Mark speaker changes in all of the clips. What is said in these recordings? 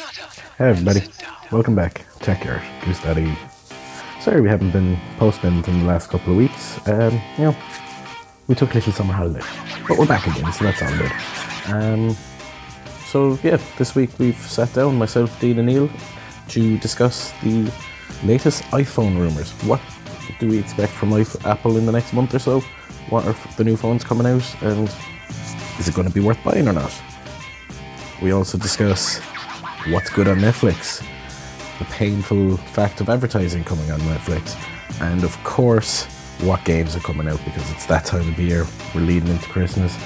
Speaker 1: Hey everybody, welcome back. Check your Goose Daddy. Sorry we haven't been posting in the last couple of weeks. Um, you know, we took a little summer holiday, but we're back again, so that's all good. Um, so yeah, this week we've sat down, myself, Dean and Neil, to discuss the latest iPhone rumors. What do we expect from Apple in the next month or so? What are the new phones coming out, and is it going to be worth buying or not? We also discuss what's good on Netflix, the painful fact of advertising coming on Netflix, and of course, what games are coming out because it's that time of year. We're leading into Christmas.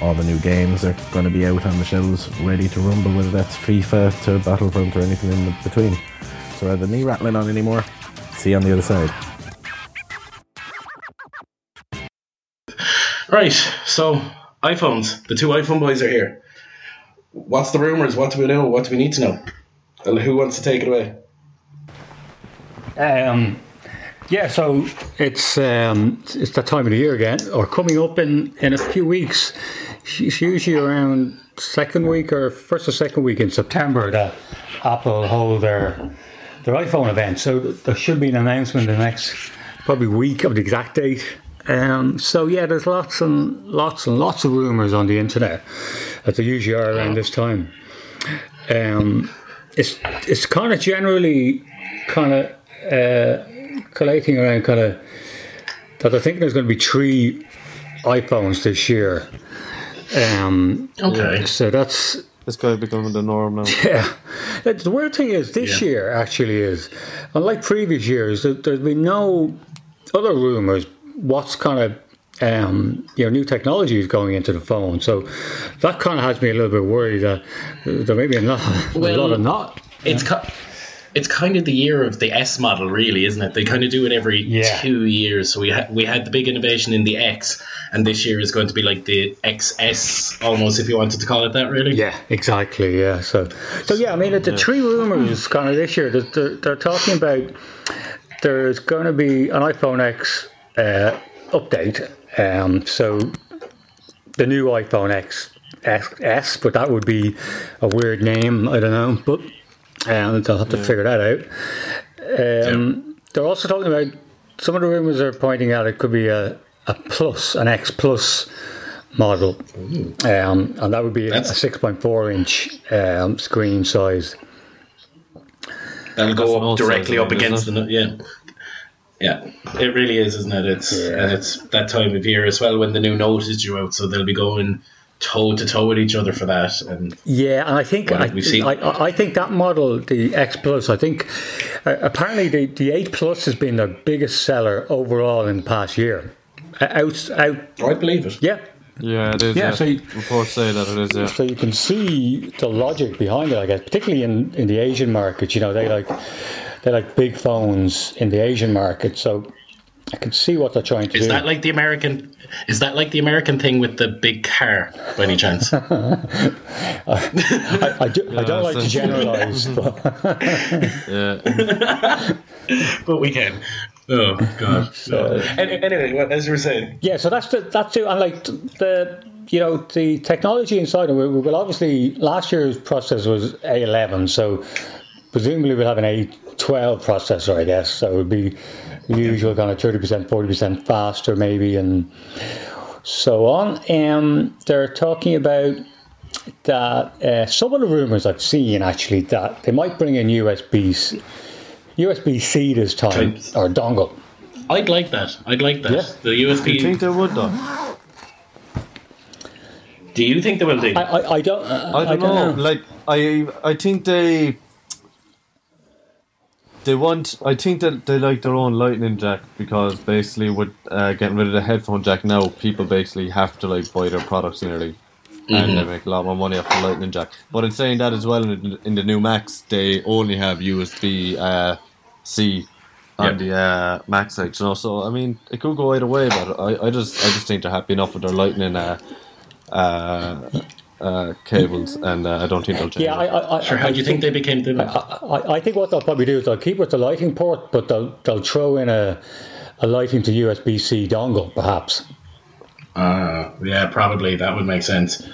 Speaker 1: All the new games are going to be out on the shelves, ready to rumble, whether that's FIFA to Battlefront or anything in between. So rather than me rattling on anymore, see you on the other side.
Speaker 2: Right, so iPhones. The two iPhone boys are here. What's the rumors? What do we know? What do we need to know? And who wants to take it away?
Speaker 3: Um, yeah, so it's um, it's that time of the year again, or coming up in, in a few weeks. It's usually around second week or first or second week in September that Apple hold their their iPhone event. So there should be an announcement in the next probably week of the exact date. Um, so yeah, there's lots and lots and lots of rumors on the internet, as there usually are around this time. Um, it's it's kind of generally kind of uh, collating around kind of that I think there's going to be three iPhones this year. Um,
Speaker 2: Okay.
Speaker 3: so that's
Speaker 4: This guy becoming the norm now.
Speaker 3: yeah. The weird thing is, this
Speaker 2: Yeah.
Speaker 3: year actually is, unlike previous years, there, there's been no other rumors. What's kind of um, you know new technology is going into the phone, so that kind of has me a little bit worried that there may be a lot, a lot of not.
Speaker 2: It's it's kind of the year of the S model, really, isn't it? They kind of do it every
Speaker 3: Yeah.
Speaker 2: two years. So we had we had the big innovation in the X, and this year is going to be like the XS, almost, if you wanted to call it that, really.
Speaker 3: Yeah, exactly. Yeah. So, so yeah. I mean, the three rumors kind of this year. They're, they're, they're talking about there's going to be an iPhone X uh, update. Um, so the new iPhone X S, S, but that would be a weird name. I don't know, but um, they'll have to figure that out. Um, They're also talking about some of the rumors are pointing out it could be a, a plus, an X plus model, um, and that would be a, 6.4 inch um, screen size.
Speaker 2: That'll go up directly up against the yeah. Yeah, it really is, isn't it? It's
Speaker 3: Yeah.
Speaker 2: and it's that time of year as well when the new Note is due out, so they'll be going toe to toe with each other for that. And
Speaker 3: Yeah, and I think I,
Speaker 2: we seen?
Speaker 3: I, I I think that model, the X Plus, I think uh, apparently the, the 8 Plus has been their biggest seller overall in the past year. Uh, Out, out,
Speaker 2: I believe it.
Speaker 3: yeah.
Speaker 4: Yeah, it is.
Speaker 3: Yeah,
Speaker 4: Yeah,
Speaker 3: so you-
Speaker 4: reports say that it is. Yeah,
Speaker 3: So you can see the logic behind it, I guess, particularly in, in the Asian market. You know, they like they like big phones in the Asian market, so I can see what they're trying to
Speaker 2: Is
Speaker 3: do.
Speaker 2: that like the American? Is that like the American thing with the big car? By any chance?
Speaker 3: I, I, do, I don't like to generalize, but
Speaker 2: but we can. Oh God. So, oh. anyway, what, as you were saying,
Speaker 3: Yeah, so that's the that's it. And like the you know the technology inside it. We, we will obviously last year's process was A11, so presumably we'll have an A12 processor, I guess. So it would be the usual kind of thirty percent, forty percent faster, maybe, and so on. Um, they're talking about that uh, some of the rumors I've seen actually that they might bring in USB USB C this time
Speaker 2: Types.
Speaker 3: or dongle.
Speaker 2: I'd like that. I'd like that.
Speaker 3: Yeah.
Speaker 2: The
Speaker 4: Do you think they would though?
Speaker 2: Do you think they will do?
Speaker 3: I, I, I don't. Uh,
Speaker 4: I don't, know. Like I, I think they, they want. I think that they like their own lightning jack because basically with uh, getting rid of the headphone jack now, people basically have to like buy their products nearly, and they make a lot more money off the lightning jack. But in saying that as well, in, in the new Macs, they only have USB uh, C. On
Speaker 2: Yep.
Speaker 4: the uh, Mac side, you know, so I mean, it could go either way, but I, I just, I just think they're happy enough with their lightning uh, uh, uh, cables, and uh, I don't think they'll change.
Speaker 3: Yeah, I,
Speaker 4: it.
Speaker 3: I, I,
Speaker 2: Sure. How do you think they became the?
Speaker 3: I, I think what they'll probably do is they'll keep with the lightning port, but they'll they'll throw in a a lightning to USB C dongle, perhaps.
Speaker 2: Uh, yeah, probably that would make sense.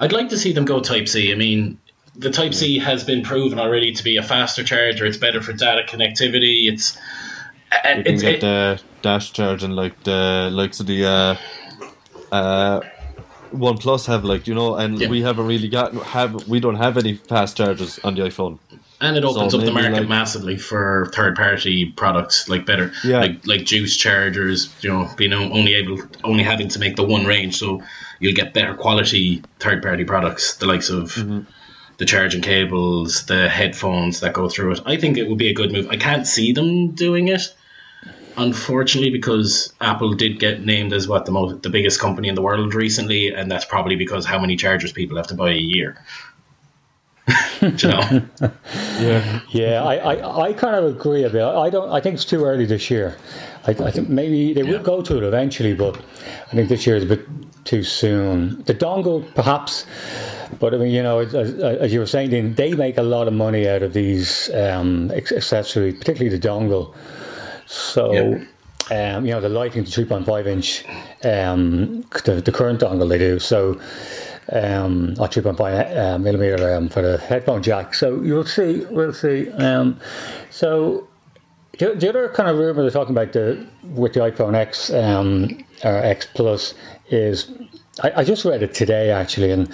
Speaker 2: I'd like to see them go Type C. I mean, the Type C has been proven already to be a faster charger. It's better for data connectivity. It's uh,
Speaker 4: You can
Speaker 2: it's
Speaker 4: get
Speaker 2: it,
Speaker 4: the dash charging like the likes of the uh, uh, OnePlus have like you know, and
Speaker 2: Yeah.
Speaker 4: we haven't really got have we don't have any fast chargers on the iPhone.
Speaker 2: and it opens
Speaker 4: so
Speaker 2: up the market
Speaker 4: like-
Speaker 2: massively for third party products like better
Speaker 4: Yeah.
Speaker 2: like like juice chargers. You know, being only able only having to make the one range, so you'll get better quality third party products, the likes of.
Speaker 4: Mm-hmm.
Speaker 2: The charging cables, the headphones that go through it. I think it would be a good move. I can't see them doing it, unfortunately, because Apple did get named as what the most the biggest company in the world recently, and that's probably because how many chargers people have to buy a year. You know?
Speaker 4: Yeah,
Speaker 3: Yeah, I, I, I kind of agree a bit. I don't. I think it's too early this year. I, I think maybe they will
Speaker 2: Yeah.
Speaker 3: go to it eventually, but I think this year is a bit too soon. The dongle, perhaps, but I mean, you know, as, as, as you were saying, Dean, they make a lot of money out of these um, accessories, particularly the dongle. So.
Speaker 2: Yeah.
Speaker 3: Um, you know the lightning, the 3.5 inch, um, the, the current dongle they do. So um, or 3.5 uh, millimeter um, for the headphone jack. So you'll see, we'll see. Um, so the, the other kind of rumor they're talking about the with the iPhone X um, or X Plus is I, I just read it today actually, and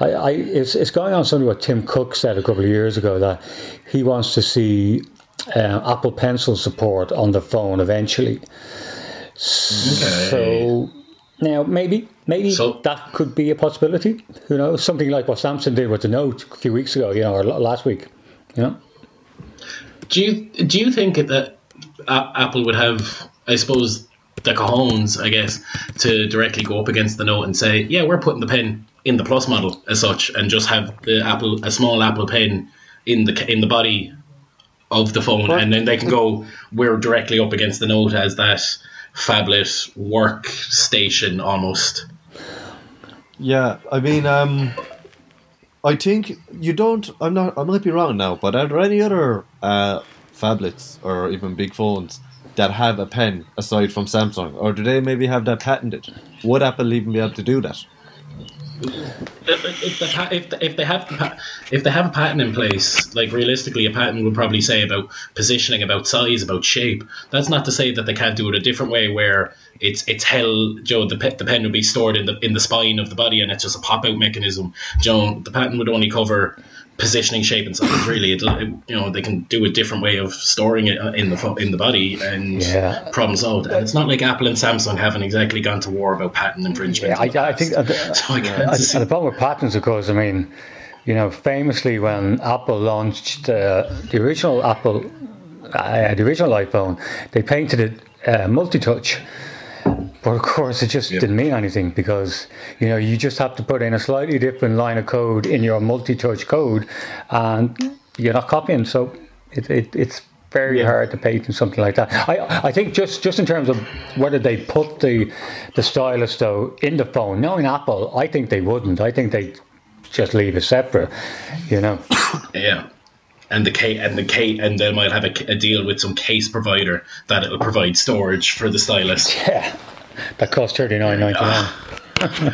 Speaker 3: I, I it's, it's going on something what Tim Cook said a couple of years ago that he wants to see uh, Apple Pencil support on the phone eventually. So now maybe maybe
Speaker 2: So-
Speaker 3: that could be a possibility. Who knows? Something like what Samsung did with the Note a few weeks ago, you know, or last week. You know.
Speaker 2: Do you do you think that Apple would have, I suppose, the cojones, I guess, to directly go up against the Note and say, yeah, we're putting the pen in the Plus model as such, and just have the Apple a small Apple pen in the in the body of the phone,
Speaker 4: What?
Speaker 2: and then they can go, we're directly up against the Note as that phablet workstation almost.
Speaker 4: yeah. I mean, um, I think you don't. I'm not. I might be wrong now, but are there any other uh, phablets or even big phones that have a pen aside from Samsung, or do they maybe have that patented? Would Apple even be able to do that?
Speaker 2: If, the, if, the, if they have if they have a patent in place, like realistically, a patent would probably say about positioning, about size, about shape. That's not to say that they can't do it a different way, where it's it's held. Joe, the pe- the pen would be stored in the in the spine of the body, and it's just a pop out mechanism. Joe, the patent would only cover positioning, shape, and size. Really, it, you know, they can do a different way of storing it in the in the body, and
Speaker 3: Yeah.
Speaker 2: problem solved. And it's not like Apple and Samsung haven't exactly gone to war about patent infringement.
Speaker 3: Yeah, I, I think. uh,
Speaker 2: so I
Speaker 3: and the problem with patents, of course, I mean, you know, famously when Apple launched uh, the original Apple, uh, the original iPhone, they painted it uh, multi-touch. But of course, it just
Speaker 2: Yeah.
Speaker 3: didn't mean anything because you know you just have to put in a slightly different line of code in your multi-touch code, and mm. you're not copying. So it, it it's very hard to patent something like that. I I think just just in terms of whether they put the the stylus though in the phone, knowing Apple, I think they wouldn't. I think they just leave it separate. You know.
Speaker 2: Yeah. And the case, and the case, and they might have a, a deal with some case provider that it'll provide storage for the stylus.
Speaker 3: Yeah. That costs thirty nine ninety nine.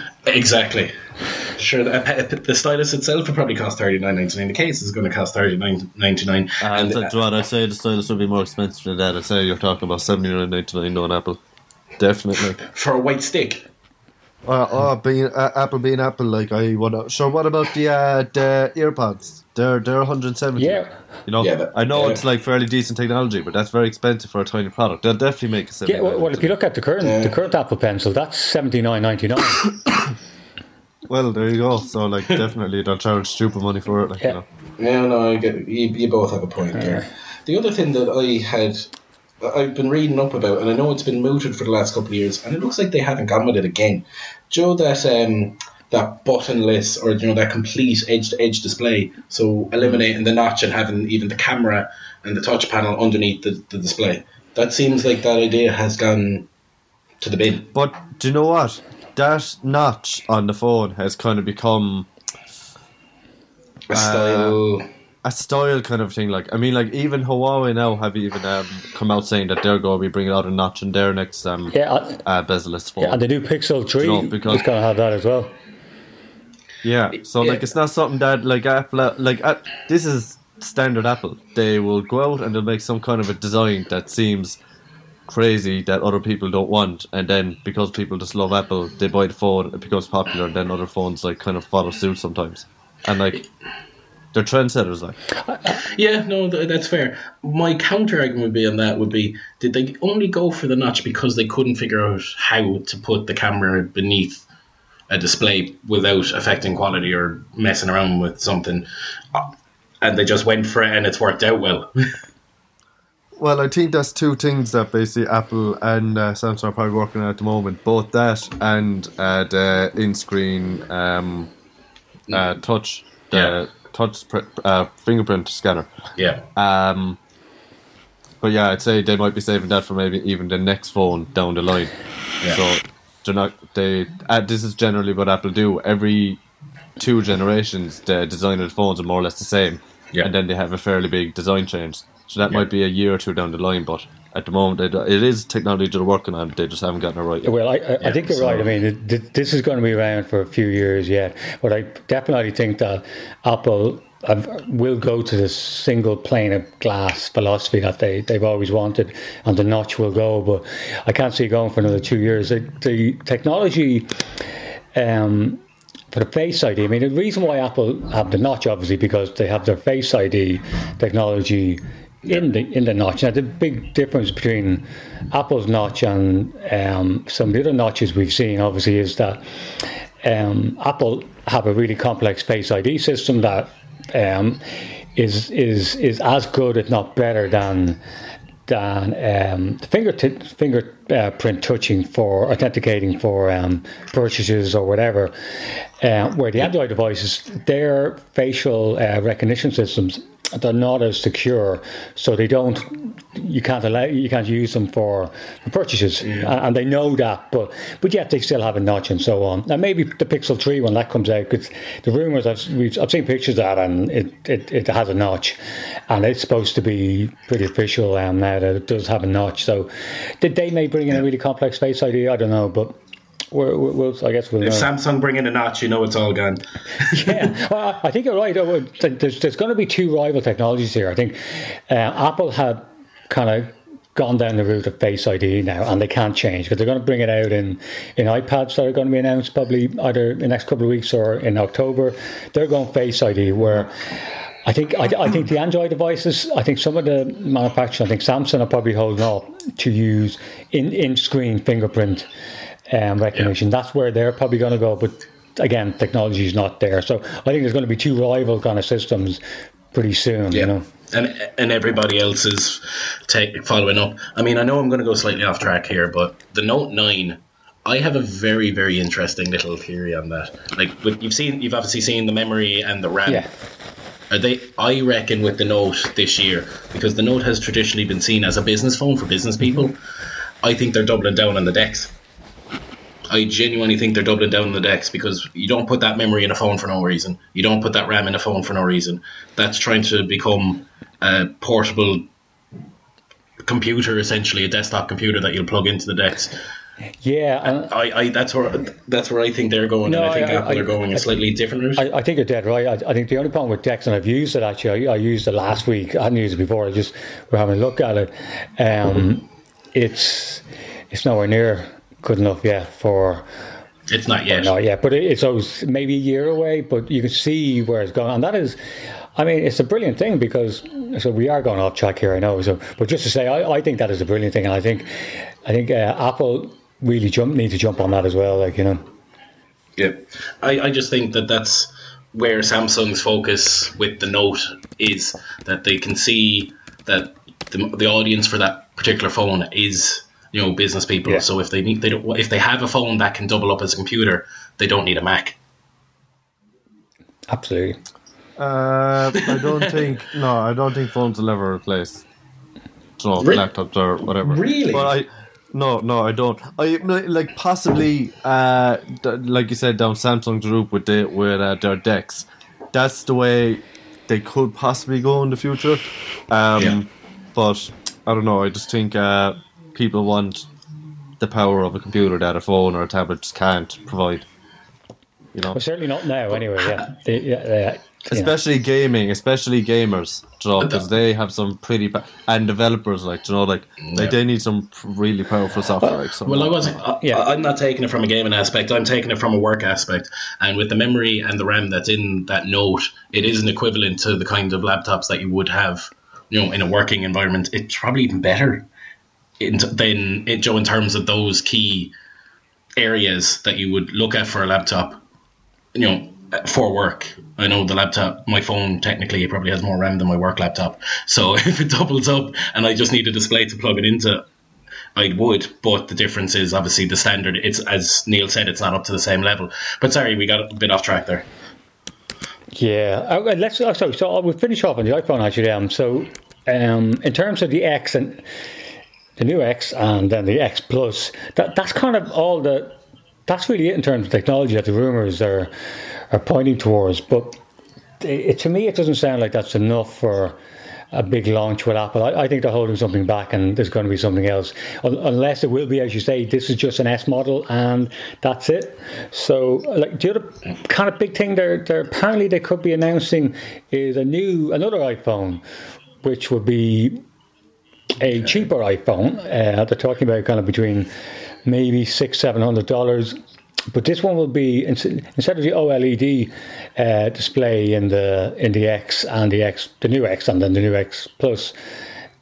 Speaker 2: Exactly. Sure, the, the stylus itself will probably cost thirty nine ninety nine. The case is going to cost thirty nine ninety nine.
Speaker 4: And uh, what I'd say the stylus would be more expensive than that. I'd say you're talking about seventy nine ninety nine on Apple. Definitely.
Speaker 2: for a white stick.
Speaker 4: Uh, oh, being uh, Apple being Apple, like I wanna. Sure. What about the uh, the AirPods? They're they're 170.
Speaker 3: Yeah.
Speaker 4: You know,
Speaker 2: Yeah, but-
Speaker 4: I know
Speaker 2: yeah.
Speaker 4: it's like fairly decent technology, but that's very expensive for a tiny product. They'll definitely make a
Speaker 3: Yeah, well, well, if you look at the current the current Apple Pencil, that's seventy nine ninety nine.
Speaker 4: Well, there you go. So like, definitely they'll charge stupid money for it. Like,
Speaker 3: Yeah.
Speaker 4: you know.
Speaker 2: Yeah, no, I get you, you both have a point there. The other thing that I had, I've been reading up about, and I know it's been mooted for the last couple of years, and it looks like they haven't gone with it again. Joe, that um, that buttonless or you know that complete edge to edge display, so eliminating the notch and having even the camera and the touch panel underneath the, the display. That seems like that idea has gone to the bin.
Speaker 4: But do you know what? That notch on the phone has kind of become
Speaker 2: A style.
Speaker 4: a style kind of thing. Like, I mean, like even Huawei now have even um, come out saying that they're going to be bringing out a notch in their next um,
Speaker 3: Yeah, I-
Speaker 4: uh, bezel-less phone.
Speaker 3: yeah, and the new Pixel Three
Speaker 4: No, because-
Speaker 3: is going to have that as well.
Speaker 4: Yeah, so like it's not something that like Apple like uh, this is standard Apple. They will go out and they'll make some kind of a design that seems crazy that other people don't want, and then because people just love Apple, they buy the phone. It becomes popular, and then other phones like kind of follow suit sometimes, and like they're trendsetters. Like
Speaker 2: Yeah, no, th- that's fair. My counter argument would be on that would be: Did they only go for the notch because they couldn't figure out how to put the camera beneath a display without affecting quality or messing around with something, and they just went for it and it's worked out well?
Speaker 4: Well, I think that's two things that basically Apple and uh, Samsung are probably working on at the moment. Both that and uh, the in-screen um, uh, touch, the
Speaker 2: Yeah.
Speaker 4: touch pr- uh, fingerprint scanner.
Speaker 2: yeah,
Speaker 4: Um, but yeah, I'd say they might be saving that for maybe even the next phone down the line.
Speaker 2: Yeah.
Speaker 4: So they're not. They uh, this is generally what Apple do. Every two generations, the design of the phones are more or less the same,
Speaker 2: Yeah.
Speaker 4: and then they have a fairly big design change. So that
Speaker 2: Yeah.
Speaker 4: might be a year or two down the line, but at the moment, they, don't- it is technology they're working on. They just haven't gotten it right. Yet.
Speaker 3: Well, I, I, I think you're
Speaker 2: so-
Speaker 3: right. I mean, th- th- this is going to be around for a few years yet, but I definitely think that Apple have, will go to this single pane of glass philosophy that they, they've always wanted, and the notch will go. But I can't see it going for another two years. The, the technology. Um, for the Face ID, I mean, the reason why Apple have the notch, obviously, because they have their Face ID technology in the in the notch. Now, the big difference between Apple's notch and um, some of the other notches we've seen, obviously, is that um, Apple have a really complex Face ID system that um, is is is as good, if not better, than than um, finger t- fingerprint touching for authenticating for um, purchases or whatever. Uh, where the Android devices, their facial uh, recognition systems, they're not as secure, so they don't. You can't allow. You can't use them for, purchases, and they know that. But but yet they still have a notch and so on. And maybe the Pixel Three when that comes out, because the rumors I've we've, I've seen pictures of that, and it, it, it has a notch, and it's supposed to be pretty official um, now that it does have a notch. So did they may bring in a really complex Face ID? I don't know, but. We're, we'll, we'll- I guess we'll
Speaker 2: if
Speaker 3: know.
Speaker 2: Samsung bring in a notch, you know it's all gone.
Speaker 3: yeah, well, I think you're right. There's, there's going to be two rival technologies here. I think uh, Apple have kind of gone down the route of Face ID now, and they can't change because they're going to bring it out in, in iPads that are going to be announced probably either in the next couple of weeks or in October. They're going Face ID where. I think I, I think the Android devices. I think some of the manufacturers. I think Samsung are probably holding off to use in in screen fingerprint um, recognition. That's where they're probably going to go. But again, technology is not there. So I think there's going to be two rival kind of systems pretty soon. You know.
Speaker 2: and and everybody else is take, following up. I mean, I know I'm going to go slightly off track here, but the Note Nine, I have a very very interesting little theory on that. Like, you've seen, you've obviously seen the memory and the RAM.
Speaker 3: Yeah.
Speaker 2: Are they? I reckon with the Note this year because the Note has traditionally been seen as a business phone for business people. I think they're doubling down on the DeX. I genuinely think they're doubling down on the DeX because you don't put that memory in a phone for no reason. You don't put that RAM in a phone for no reason. That's trying to become a portable computer, essentially a desktop computer that you'll plug into the DeX.
Speaker 3: Yeah, and
Speaker 2: I, I that's where that's where I think they're going,
Speaker 3: No,
Speaker 2: and I think
Speaker 3: I- I-
Speaker 2: Apple are going a
Speaker 3: I-
Speaker 2: slightly different route.
Speaker 3: I, I think you're dead right. I, I think the only problem with DeX, and I've used it actually, I, I used it last week. I hadn't used it before. I just we're having a look at it. Um, it's it's nowhere near good enough yet for
Speaker 2: it's not yet.
Speaker 3: no, yeah, but it, it's always maybe a year away. But you can see where it's going, and that is, I mean, it's a brilliant thing because so we are going off track here. I know, so but just to say, I, I think that is a brilliant thing, and I think I think uh, Apple really jump need to jump on that as well. Like you know,
Speaker 2: Yeah, I, I just think that that's where Samsung's focus with the Note is that they can see that the, the audience for that particular phone is you know business people.
Speaker 3: Yeah.
Speaker 2: So if they need they don't if they have a phone that can double up as a computer, they don't need a Mac.
Speaker 3: absolutely.
Speaker 4: Uh, I don't think. No, I don't think phones will ever replace. So
Speaker 2: Re-
Speaker 4: laptops or whatever.
Speaker 2: Really?
Speaker 4: But I. No, no, I don't. I like possibly, uh, d- like you said, down Samsung's route with the, with uh, their DeX. That's the way they could possibly go in the future. Um,
Speaker 2: Yeah.
Speaker 4: But I don't know. I just think uh, people want the power of a computer that a phone or a tablet just can't provide. You know,
Speaker 3: Well, certainly not now. Anyway, yeah, They- yeah, yeah, you know.
Speaker 4: especially gaming, especially gamers, you know, because they have some pretty ba- and developers like you know, like like they need some really powerful software. Like
Speaker 2: Well, I wasn't. I,
Speaker 3: Yeah.
Speaker 2: I'm not taking it from a gaming aspect. I'm taking it from a work aspect. And with the memory and the RAM that's in that Note, it is an equivalent to the kind of laptops that you would have, you know, in a working environment. It's probably even better in, than it, Joe in terms of those key areas that you would look at for a laptop. You know, for work. I know the laptop, my phone technically it probably has more RAM than my work laptop. So if it doubles up and I just need a display to plug it into, I would, but the difference is obviously the standard. It's as Neil said, it's not up to the same level. But sorry, we got a bit off track there.
Speaker 3: Yeah, uh, let's. Oh, sorry, so we'll finish off on the iPhone actually. Um, so um, in terms of the X and the new X and then the X Plus, that that's kind of all the. That's really it in terms of technology that the rumors are are pointing towards. But it, to me, it doesn't sound like that's enough for a big launch with Apple. I, I think they're holding something back, and there's going to be something else. Unless it will be, as you say, this is just an S model, and that's it. So, like the other kind of big thing they're, they're apparently they could be announcing is a new another iPhone, which would be a cheaper iPhone. Uh, they're talking about kind of between maybe six, seven hundred dollars. But this one will be instead of the OLED uh, display in the in the X and the X, the new X and then the new X Plus.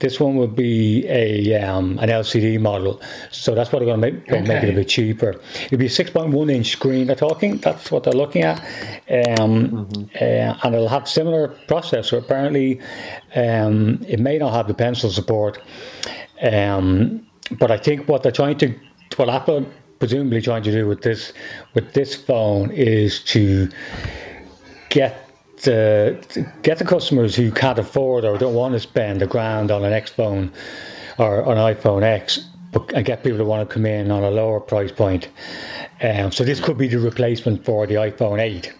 Speaker 3: This one would be a um, an LCD model, so that's what they're going to make, make it a bit cheaper. It'd be a 6.1 inch screen. They're talking. That's what they're looking at, um, uh, and it'll have similar processor. Apparently, um, it may not have the pencil support, um, but I think what they're trying to, what Apple presumably trying to do with this with this phone is to get the get the customers who can't afford or don't want to spend a grand on an X phone or an iPhone X, but and get people to want to come in on a lower price point. Um, so this could be the replacement for the iPhone 8,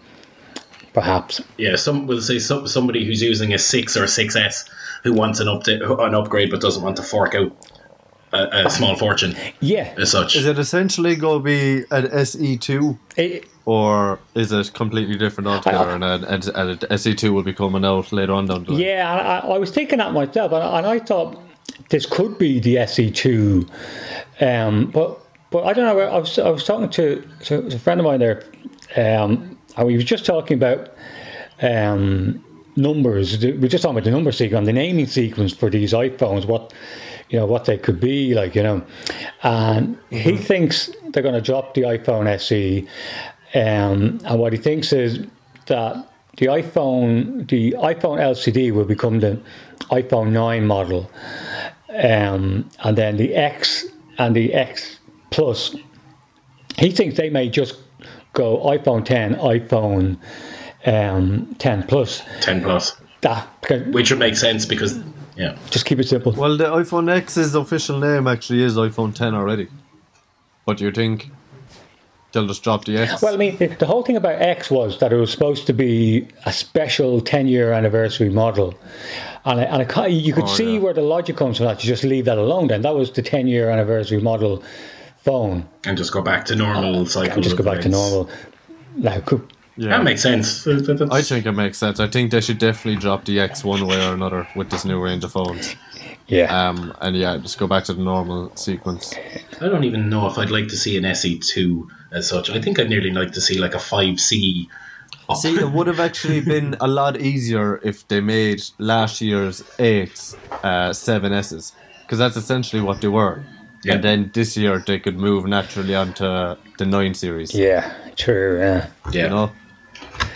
Speaker 3: perhaps.
Speaker 2: Yeah, some will say some, somebody who's using a six or a 6S who wants an update, an upgrade, but doesn't want to fork out a, a small fortune
Speaker 3: Yeah,
Speaker 2: as such.
Speaker 4: is it essentially going to be an SE two?
Speaker 3: It-
Speaker 4: Or is it completely different altogether, and, and, and an SE2 will be coming out later on down the line?
Speaker 3: Yeah, I, I was thinking that myself, and, and I thought this could be the SE2, um, but but I don't know. I was I was talking to, to a friend of mine there, um, and we were just talking about um, numbers. We were just talking about the number sequence, the naming sequence for these iPhones. What you know, what they could be like, you know, and he thinks they're going to drop the iPhone SE, um, and what he thinks is that the iPhone, the iPhone LCD will become the iPhone 9 model, um, and then the X and the X Plus. He thinks they may just go iPhone 10, iPhone um, 10 Plus.
Speaker 2: 10 plus,
Speaker 3: That
Speaker 2: which would make sense because, yeah.
Speaker 3: just keep it simple.
Speaker 4: Well, the iPhone X's official name actually is iPhone 10 already. What do you think? They'll just drop the X?
Speaker 3: Well, I mean, the the whole thing about X was that it was supposed to be a special 10 year anniversary model. And, I, and I, ca- you could
Speaker 4: Oh,
Speaker 3: see
Speaker 4: yeah.
Speaker 3: where the logic comes from that. You just leave that alone then. That was the 10 year anniversary model phone.
Speaker 2: And just go back to normal cycle.
Speaker 3: And just go
Speaker 2: of
Speaker 3: back to normal. Now, could,
Speaker 4: yeah.
Speaker 2: That makes sense. That- that-
Speaker 4: I think it makes sense. I think they should definitely drop the X one way or another with this new range of phones.
Speaker 3: yeah.
Speaker 4: Um, and yeah, just go back to the normal sequence.
Speaker 2: I don't even know if I'd like to see an SE2 as such. I think I'd nearly like to see like a 5C. up.
Speaker 4: See, it would have actually been a lot easier if they made last year's eights uh, seven S's, because that's essentially what they were.
Speaker 2: Yeah.
Speaker 4: And then this year they could move naturally onto the nine series.
Speaker 3: yeah, true. Yeah.
Speaker 2: yeah.
Speaker 4: You know,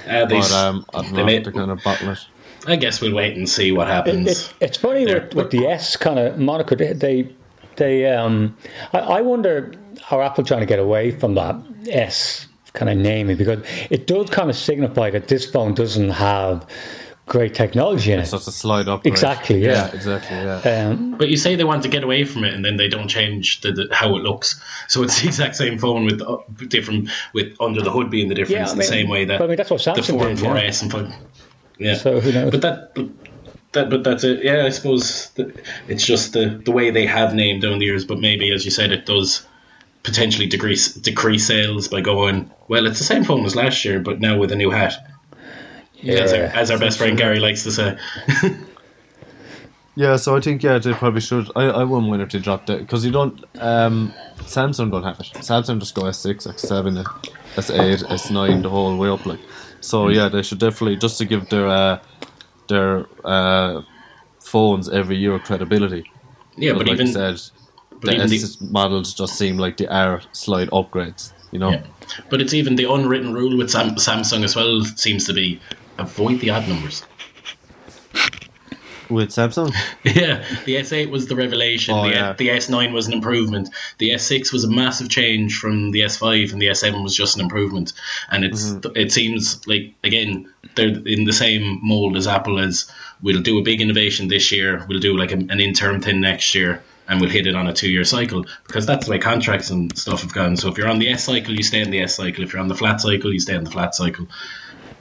Speaker 2: Uh, they,
Speaker 4: but um, I don't
Speaker 2: they
Speaker 4: know
Speaker 2: made-
Speaker 4: if they're going to bottle it.
Speaker 2: I guess we'll wait and see what
Speaker 3: It,
Speaker 2: happens.
Speaker 3: it, it's funny
Speaker 2: There.
Speaker 3: with, with the S kind of moniker. They, they, they um, I, I wonder how Apple trying to get away from that S kind of naming because it does kind of signify that this phone doesn't have great technology in it.
Speaker 4: So it's a slide up.
Speaker 3: Exactly, yeah.
Speaker 4: exactly. Yeah.
Speaker 3: Um,
Speaker 2: But you say they want to get away from it, and then they don't change the, the, how it looks. So it's the exact same phone with uh, different with under the hood being the difference,
Speaker 3: Yeah, I
Speaker 2: the same way that
Speaker 3: but I mean, that's what
Speaker 2: the
Speaker 3: Samsung
Speaker 2: four and
Speaker 3: did, yeah.
Speaker 2: 4S and five. Yeah.
Speaker 3: So who knows?
Speaker 2: But that. But, that, but that's it. Yeah, I suppose that it's just the, the way they have named down the years. But maybe, as you said, it does potentially decrease decrease sales by going, well, it's the same phone as last year, but now with a new hat. As our,
Speaker 3: Yeah.
Speaker 2: as our best friend Gary likes to say.
Speaker 4: Yeah, so I think yeah they probably should. I, I wouldn't mind if they dropped it because you don't. Um, Samsung don't have it. Samsung just go S six, S seven, S eight, S nine, the whole way up. Like, so yeah, they should definitely just to give their uh, their uh, phones every year credibility.
Speaker 2: Yeah, but,
Speaker 4: like
Speaker 2: even
Speaker 4: said,
Speaker 2: but
Speaker 4: the
Speaker 2: even the-
Speaker 4: S models just seem like they are slight upgrades. You know.
Speaker 2: Yeah. But it's even the unwritten rule with Sam- Samsung as well seems to be avoid the odd numbers.
Speaker 4: With Samsung,
Speaker 2: Yeah, the S8 was the revelation.
Speaker 4: Oh,
Speaker 2: the,
Speaker 4: yeah.
Speaker 2: the S9 was an improvement. The S6 was a massive change from the S5, and the S7 was just an improvement. And it's
Speaker 4: Mm-hmm.
Speaker 2: it seems like again they're in the same mold as Apple. As we'll do a big innovation this year, we'll do like a, an interim thing next year, and we'll hit it on a two year cycle because that's the way contracts and stuff have gone. So if you're on the S cycle, you stay in the S cycle. If you're on the flat cycle, you stay in the flat cycle.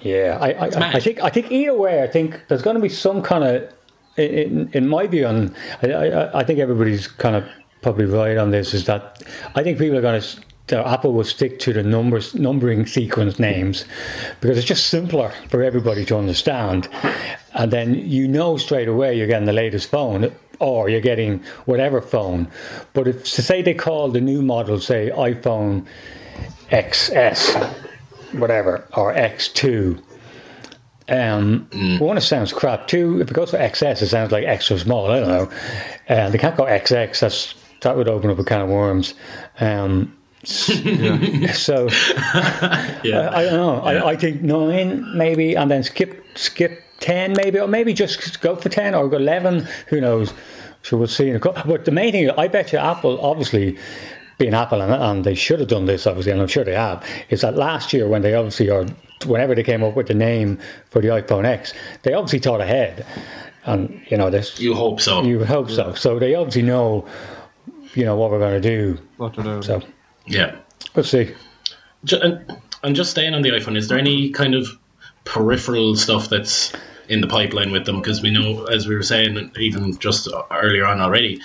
Speaker 3: Yeah, I, I. I think I think either way, I think there's going to be some kind of, in, in my view, and I, I, I think everybody's kind of probably right on this. Is that I think people are going to. Apple will stick to the numbers, numbering sequence names, because it's just simpler for everybody to understand, and then you know straight away you're getting the latest phone, or you're getting whatever phone. But if to say they call the new model, say iPhone XS, whatever, or X2. Um, One, it sounds crap. Two, if it goes for XS, it sounds like extra small. I don't know. Uh, they can't go XX. That's that would open up a can of worms. Um, so
Speaker 2: Yeah,
Speaker 3: I don't know. I, I think nine maybe, and then skip skip ten maybe, or maybe just go for ten or go eleven. Who knows? So we'll see. In a couple. But the main thing, I bet you, Apple obviously. Being Apple, and, and they should have done this, obviously, and I'm sure they have, is that last year when they obviously, or whenever they came up with the name for the iPhone X, they obviously thought ahead. And, you know, this,
Speaker 2: you hope so.
Speaker 3: you would hope so. So they obviously know, you know, what we're going to do.
Speaker 4: what they're doing.
Speaker 3: So
Speaker 2: yeah.
Speaker 3: we'll see.
Speaker 2: And, and just staying on the iPhone, is there any kind of peripheral stuff that's in the pipeline with them? Because we know, as we were saying, even just earlier on already,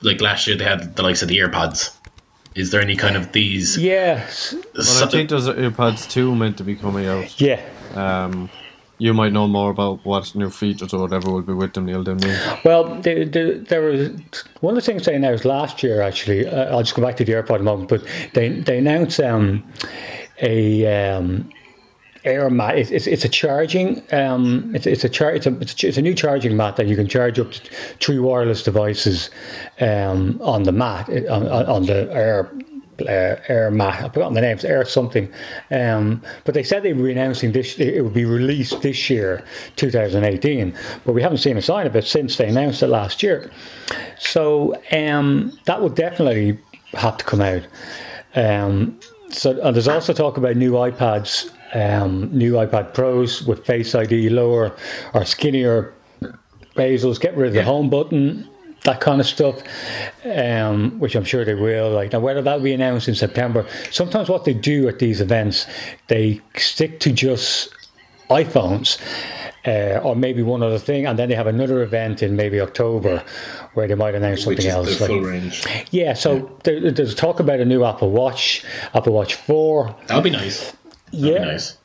Speaker 2: like last year they had the likes of the AirPods. Is there any kind of these?
Speaker 3: Yes.
Speaker 4: Well, I think those AirPods too meant to be coming out.
Speaker 3: Yeah.
Speaker 4: Um, you might know more about what new features or whatever will be with them, Neil, than me.
Speaker 3: Well, the, the, there was one of the things they announced last year. Actually, uh, I'll just go back to the AirPod in a moment. But they they announced um, a um, air mat. It's, it's, it's a charging. Um, it's, it's a char- it's a it's a new charging mat that you can charge up to three wireless devices um, on the mat uh, on on the air. Uh, air mat, I forgot the names, air something. Um, but they said they were announcing this, it would be released this year, 2018. But we haven't seen a sign of it since they announced it last year. So um, that would definitely have to come out. Um, so and there's also talk about new iPads, um, new iPad Pros with Face ID, lower or skinnier bezels, get rid of the home button, that kind of stuff, um, which I'm sure they will. Like now, whether that'll be announced in September. Sometimes what they do at these events, they stick to just iPhones. Uh, or maybe one other thing, and then they have another event in maybe October where they might announce something else. like-
Speaker 2: full range.
Speaker 3: yeah, so There, there's talk about a new Apple Watch, Apple Watch 4.
Speaker 2: That would be nice. That'd
Speaker 3: Yeah.
Speaker 2: be nice.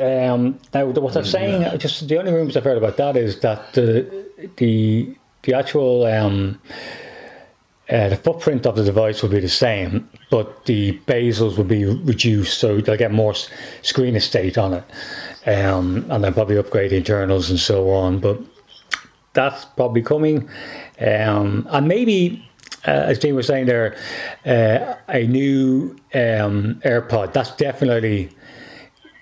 Speaker 3: Um, now, what they're saying, just the only rumors I've heard about that is that the the the actual um, uh, the footprint of the device will be the same, but the bezels will be reduced, so they'll get more screen estate on it, um, and then probably upgrade internals and so on. But that's probably coming, um, and maybe. Uh, as Dean was saying there, uh, a new um, AirPod. That's definitely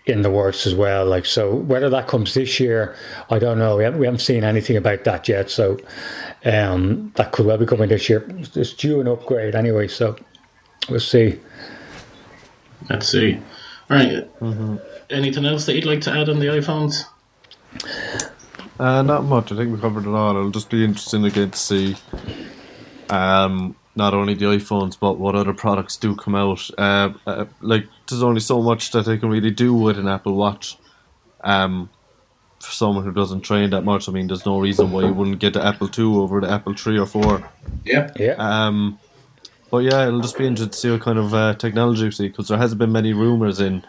Speaker 3: in the works as well. Like so, whether that comes this year, I don't know. We haven't, we haven't seen anything about that yet. So um, that could well be coming this year. It's due an upgrade anyway. So we'll see.
Speaker 2: Let's see. All right. Anything else that you'd like to add on the iPhones?
Speaker 4: Uh, not much. I think we covered it all. It'll just be interesting again to see um, not only the iPhones but what other products do come out. Uh, uh, like there's only so much that they can really do with an Apple Watch. Um, for someone who doesn't train that much, I mean, there's no reason why you wouldn't get the Apple Two over the Apple Three or Four.
Speaker 2: Yeah.
Speaker 3: Yeah.
Speaker 4: Um, but yeah, it'll just be interesting to see what kind of uh, technology we see because there hasn't been many rumors in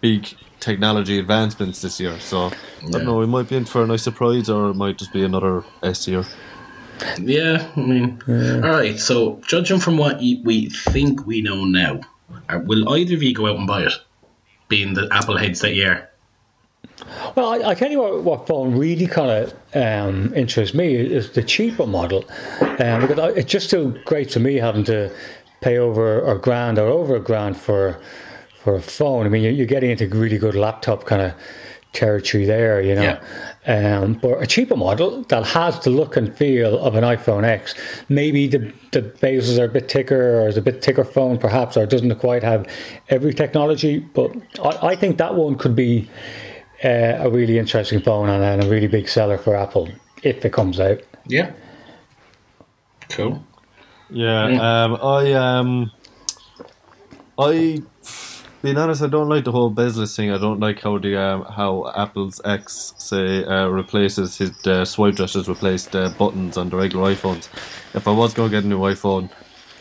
Speaker 4: big technology advancements this year. So I don't know, we might be in for a nice surprise, or it might just be another S year.
Speaker 2: Yeah, I mean, all right. So, judging from what we think we know now, uh, will either of you go out and buy it? Being the Apple heads that year.
Speaker 3: Well, I, I tell you what, what phone really kind of um, interests me is the cheaper model, um, because I, it's just still great for me having to pay over a grand or over a grand for for a phone. I mean, you're, you're getting into really good laptop kind of territory there, you know. Um, but a cheaper model that has the look and feel of an iPhone X, maybe the the bezels are a bit thicker, or is a bit thicker phone perhaps, or doesn't quite have every technology. But I, I think that one could be uh, a really interesting phone and, and a really big seller for Apple if it comes out.
Speaker 2: Yeah. Cool.
Speaker 4: Yeah,
Speaker 2: Mm.
Speaker 4: um, I um, I being honest, I don't like the whole bezel thing. I don't like how the um, how Apple's X say uh, replaces his uh, swipe gestures replaced the buttons on the regular iPhones. If I was going to get a new iPhone,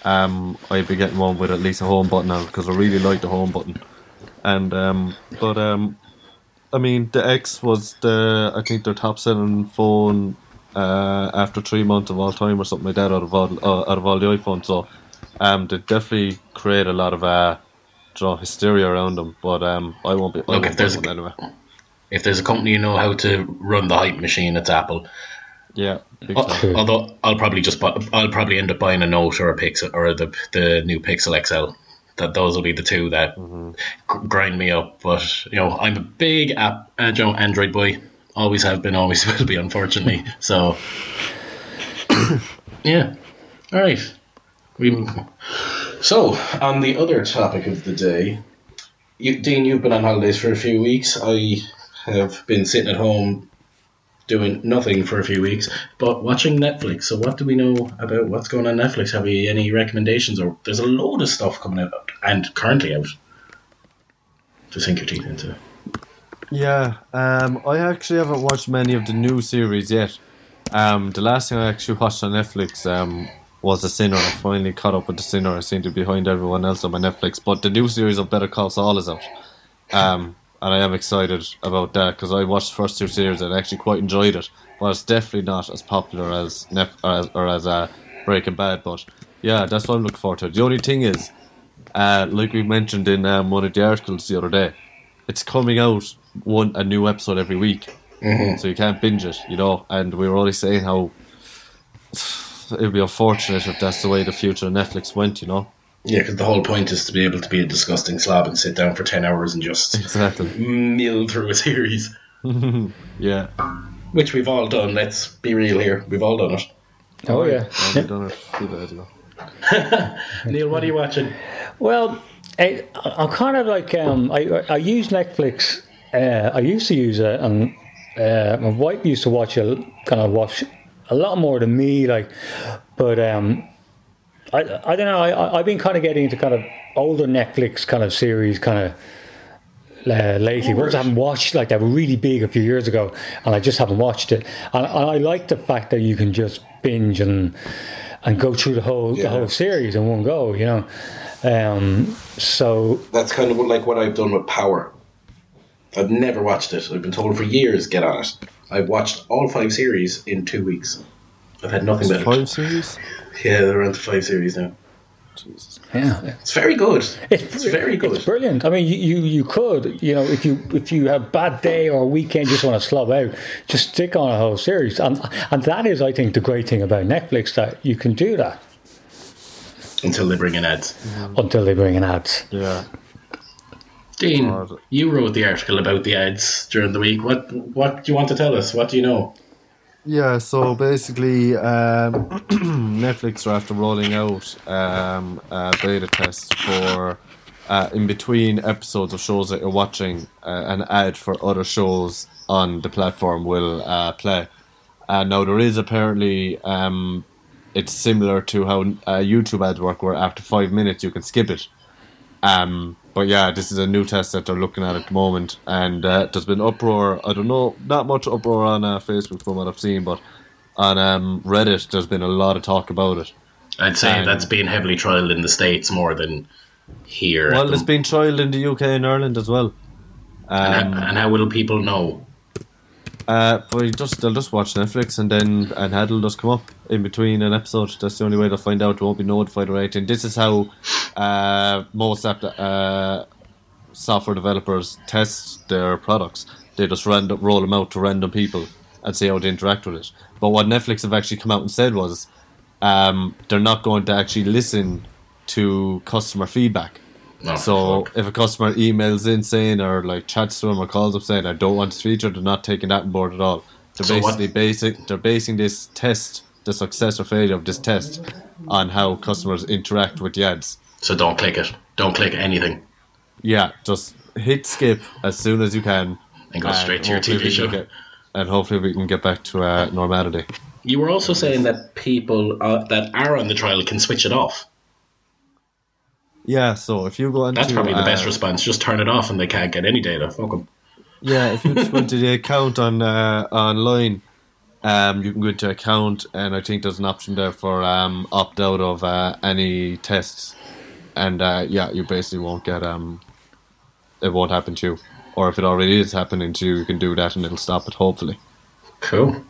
Speaker 4: um, I'd be getting one with at least a home button on because I really like the home button. And um, but um, I mean the X was the I think their top selling phone uh, after three months of all time or something like that out of all uh, out of all the iPhones. So um, they definitely create a lot of uh, know, hysteria around them. But um, I won't be. I
Speaker 2: Look,
Speaker 4: won't
Speaker 2: if there's a-
Speaker 4: anyway.
Speaker 2: If there's a company you know how to run the hype machine, it's Apple.
Speaker 4: Yeah, big
Speaker 2: Although I'll probably just buy, I'll probably end up buying a Note or a Pixel or the the new Pixel XL. That those will be the two that gr- grind me up. But you know, I'm a big app, uh, you know, Android boy. Always have been, always will be. Unfortunately, so yeah. All right. We so on the other topic of the day, you, Dean, you've been on holidays for a few weeks. I have been sitting at home doing nothing for a few weeks, but watching Netflix. So, what do we know about what's going on Netflix? Have we any recommendations? Or there's a load of stuff coming out and currently out to sink your teeth into.
Speaker 4: Yeah, um, I actually haven't watched many of the new series yet. Um, the last thing I actually watched on Netflix um, was The Sinner. I finally caught up with The Sinner. I seem to be behind everyone else on my Netflix. But the new series of Better Call Saul is out. Um, and I am excited about that because I watched the first two series and actually quite enjoyed it. But it's definitely not as popular as Nef- or as, or as uh, Breaking Bad. But yeah, that's what I'm looking forward to. The only thing is, uh, like we mentioned in um, one of the articles the other day, it's coming out one a new episode every week, so you can't binge it, you know. And we were already saying how it would be unfortunate if that's the way the future of Netflix went, you know.
Speaker 2: Yeah, because the whole point is to be able to be a disgusting slob and sit down for 10 hours and just
Speaker 4: Exactly.
Speaker 2: mill through a series.
Speaker 4: Yeah.
Speaker 2: Which we've all done, let's be real here. We've all done it.
Speaker 3: Oh, yeah.
Speaker 4: I've done it a few days ago.
Speaker 2: Neil, what are you watching?
Speaker 3: Well, I, I'm kind of like um, I I use Netflix. Uh, I used to use it, and uh, my wife used to watch a kind of watch a lot more than me. Like, but um, I I don't know. I I've been kind of getting into kind of older Netflix kind of series, kind of. Uh, lately, ones I haven't watched, like they were really big a few years ago, and I just haven't watched it. And, and I like the fact that you can just binge and and go through the whole the whole series in one go, you know. Um, so
Speaker 2: That's kind of like what I've done with Power. I've never watched it. I've been told for years, get on it. I've watched all five series in two weeks. I've had nothing better.
Speaker 4: Five series?
Speaker 2: Yeah, they're on to five series now.
Speaker 4: Jesus.
Speaker 3: yeah,
Speaker 2: It's very good.
Speaker 3: it's,
Speaker 2: It's very good.
Speaker 3: It's brilliant. I mean, you, you you could you know if you if you have a bad day or a weekend, just want to slob out, just stick on a whole series, and and that is I think the great thing about Netflix that you can do that
Speaker 2: Until they bring in ads.
Speaker 3: until they bring in ads.
Speaker 4: Yeah.
Speaker 2: Dean,
Speaker 4: God.
Speaker 2: you wrote the article about the ads during the week. What what do you want to tell us? What do you know?
Speaker 4: Yeah, so basically, um, Netflix are after rolling out um, a beta test for uh, in between episodes of shows that you're watching, uh, an ad for other shows on the platform will uh, play. Uh, now, there is apparently, um, it's similar to how uh, YouTube ads work, where after five minutes you can skip it. Um, but yeah, this is a new test that they're looking at at the moment, and uh, there's been uproar. I don't know, not much uproar on uh, Facebook from what I've seen, but on um, Reddit there's been a lot of talk about it.
Speaker 2: I'd say
Speaker 4: Um,
Speaker 2: that's being heavily trialed in the states more than here.
Speaker 4: Well, it's been trialled in the UK and Ireland as well.
Speaker 2: and,
Speaker 4: Um,
Speaker 2: how, and how will people know?
Speaker 4: Uh, but you just they'll just watch Netflix and then an ad will just come up in between an episode. That's the only way they'll find out. They won't be notified or anything. This is how uh, most app, uh, software developers test their products. They just random, roll them out to random people and see how they interact with it. But what Netflix have actually come out and said was um, they're not going to actually listen to customer feedback.
Speaker 2: Oh,
Speaker 4: So
Speaker 2: fuck.
Speaker 4: if a customer emails in saying or like chats to them or calls up saying I don't want this feature, they're not taking that on board at all. They're
Speaker 2: So what-
Speaker 4: basically basic they're basing this test, the success or failure of this test, on how customers interact with the ads.
Speaker 2: so don't click it. Don't click anything
Speaker 4: Yeah, just hit skip as soon as you can.
Speaker 2: and go
Speaker 4: and
Speaker 2: straight to your TV show.
Speaker 4: get- and hopefully we can get back to uh, normality.
Speaker 2: You were also saying that people uh, that are on the trial can switch it off.
Speaker 4: Yeah, so if you go into
Speaker 2: That's probably the best
Speaker 4: uh,
Speaker 2: response. Just turn it off and they can't get any data. Fuck 'em.
Speaker 4: Yeah, if you just go into the account on uh, online, um, you can go into account, and I think there's an option there for um, opt out of uh, any tests, and uh, yeah, you basically won't get um, it won't happen to you, or if it already is happening to you, you can do that, and it'll stop it. Hopefully,
Speaker 2: Cool.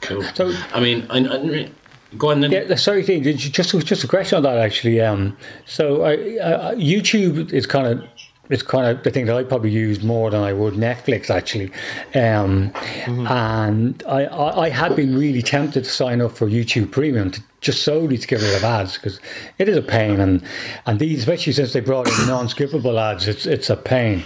Speaker 2: Cool.
Speaker 3: So-
Speaker 2: I mean, I, I, go on then.
Speaker 3: Yeah, the sorry thing. Just just a question on that actually. Um, so I, I, YouTube is kind of it's kind of the thing that I probably use more than I would Netflix actually, um, and I, I I had been really tempted to sign up for YouTube Premium to, just solely to get rid of ads because it is a pain and and these especially since they brought in non-skippable ads, it's it's a pain.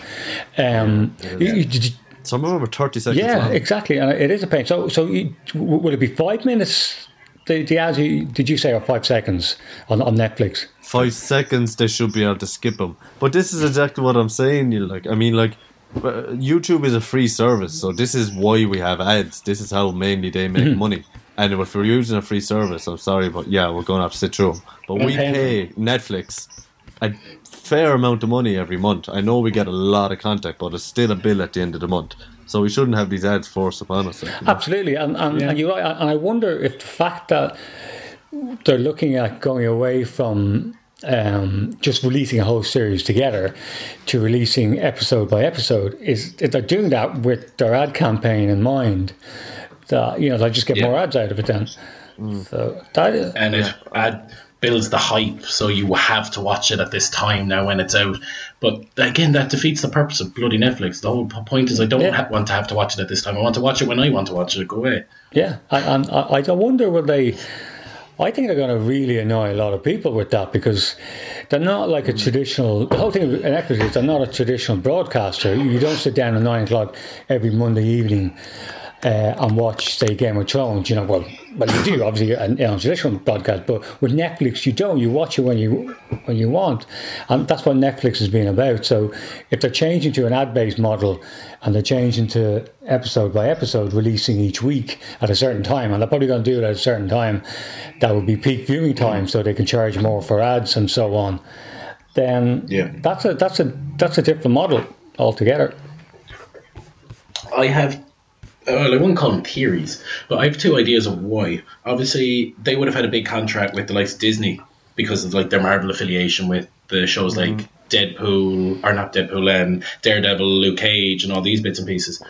Speaker 3: Um, you- you- you-
Speaker 4: some of them are thirty seconds.
Speaker 3: yeah,
Speaker 4: long.
Speaker 3: exactly, and it is a pain. So, so you, will it be five minutes? The, the ads, you, did you say, are five seconds on, on Netflix?
Speaker 4: five seconds they should be able to skip them. But this is exactly what I'm saying. You like, I mean, like, uh, YouTube is a free service, so this is why we have ads. This is how mainly they make money. And if we're using a free service, I'm sorry, but yeah, we're going to have to sit through 'em. But we pay Netflix a fair amount of money every month. I know we get a lot of content, but it's still a bill at the end of the month. So we shouldn't have these ads forced upon us. like.
Speaker 3: Absolutely, and and, and you're right. And I wonder if the fact that they're looking at going away from um, just releasing a whole series together to releasing episode by episode is if they're doing that with their ad campaign in mind. That you know, they just get
Speaker 2: Yeah.
Speaker 3: more ads out of it then. So that is,
Speaker 2: and it ad builds the hype, so you have to watch it at this time now when it's out. But again, that defeats the purpose of bloody Netflix. The whole point is, I don't
Speaker 3: Yeah.
Speaker 2: ha- want to have to watch it at this time. I want to watch it when I want to watch it. Go away.
Speaker 3: Yeah, and, and I, I wonder will they. I think they're going to really annoy a lot of people with that because they're not like a traditional. The whole thing with Netflix is they're not a traditional broadcaster. You don't sit down at nine o'clock every Monday evening uh, and watch, say, Game of Thrones. You know, well, well, you do obviously on, on traditional broadcast, but with Netflix, you don't. You watch it when you when you want, and that's what Netflix has been about. So, if they're changing to an ad-based model and they're changing to episode by episode, releasing each week at a certain time, and they're probably going to do it at a certain time, that would be peak viewing time, so they can charge more for ads and so on. Then,
Speaker 2: Yeah.
Speaker 3: that's a that's a that's a different model altogether.
Speaker 2: I have. Well, I wouldn't call them theories, but I have two ideas of why. Obviously, they would have had a big contract with the likes of Disney because of like their Marvel affiliation with the shows mm-hmm. like Deadpool or not Deadpool and Daredevil, Luke Cage, and all these bits and pieces.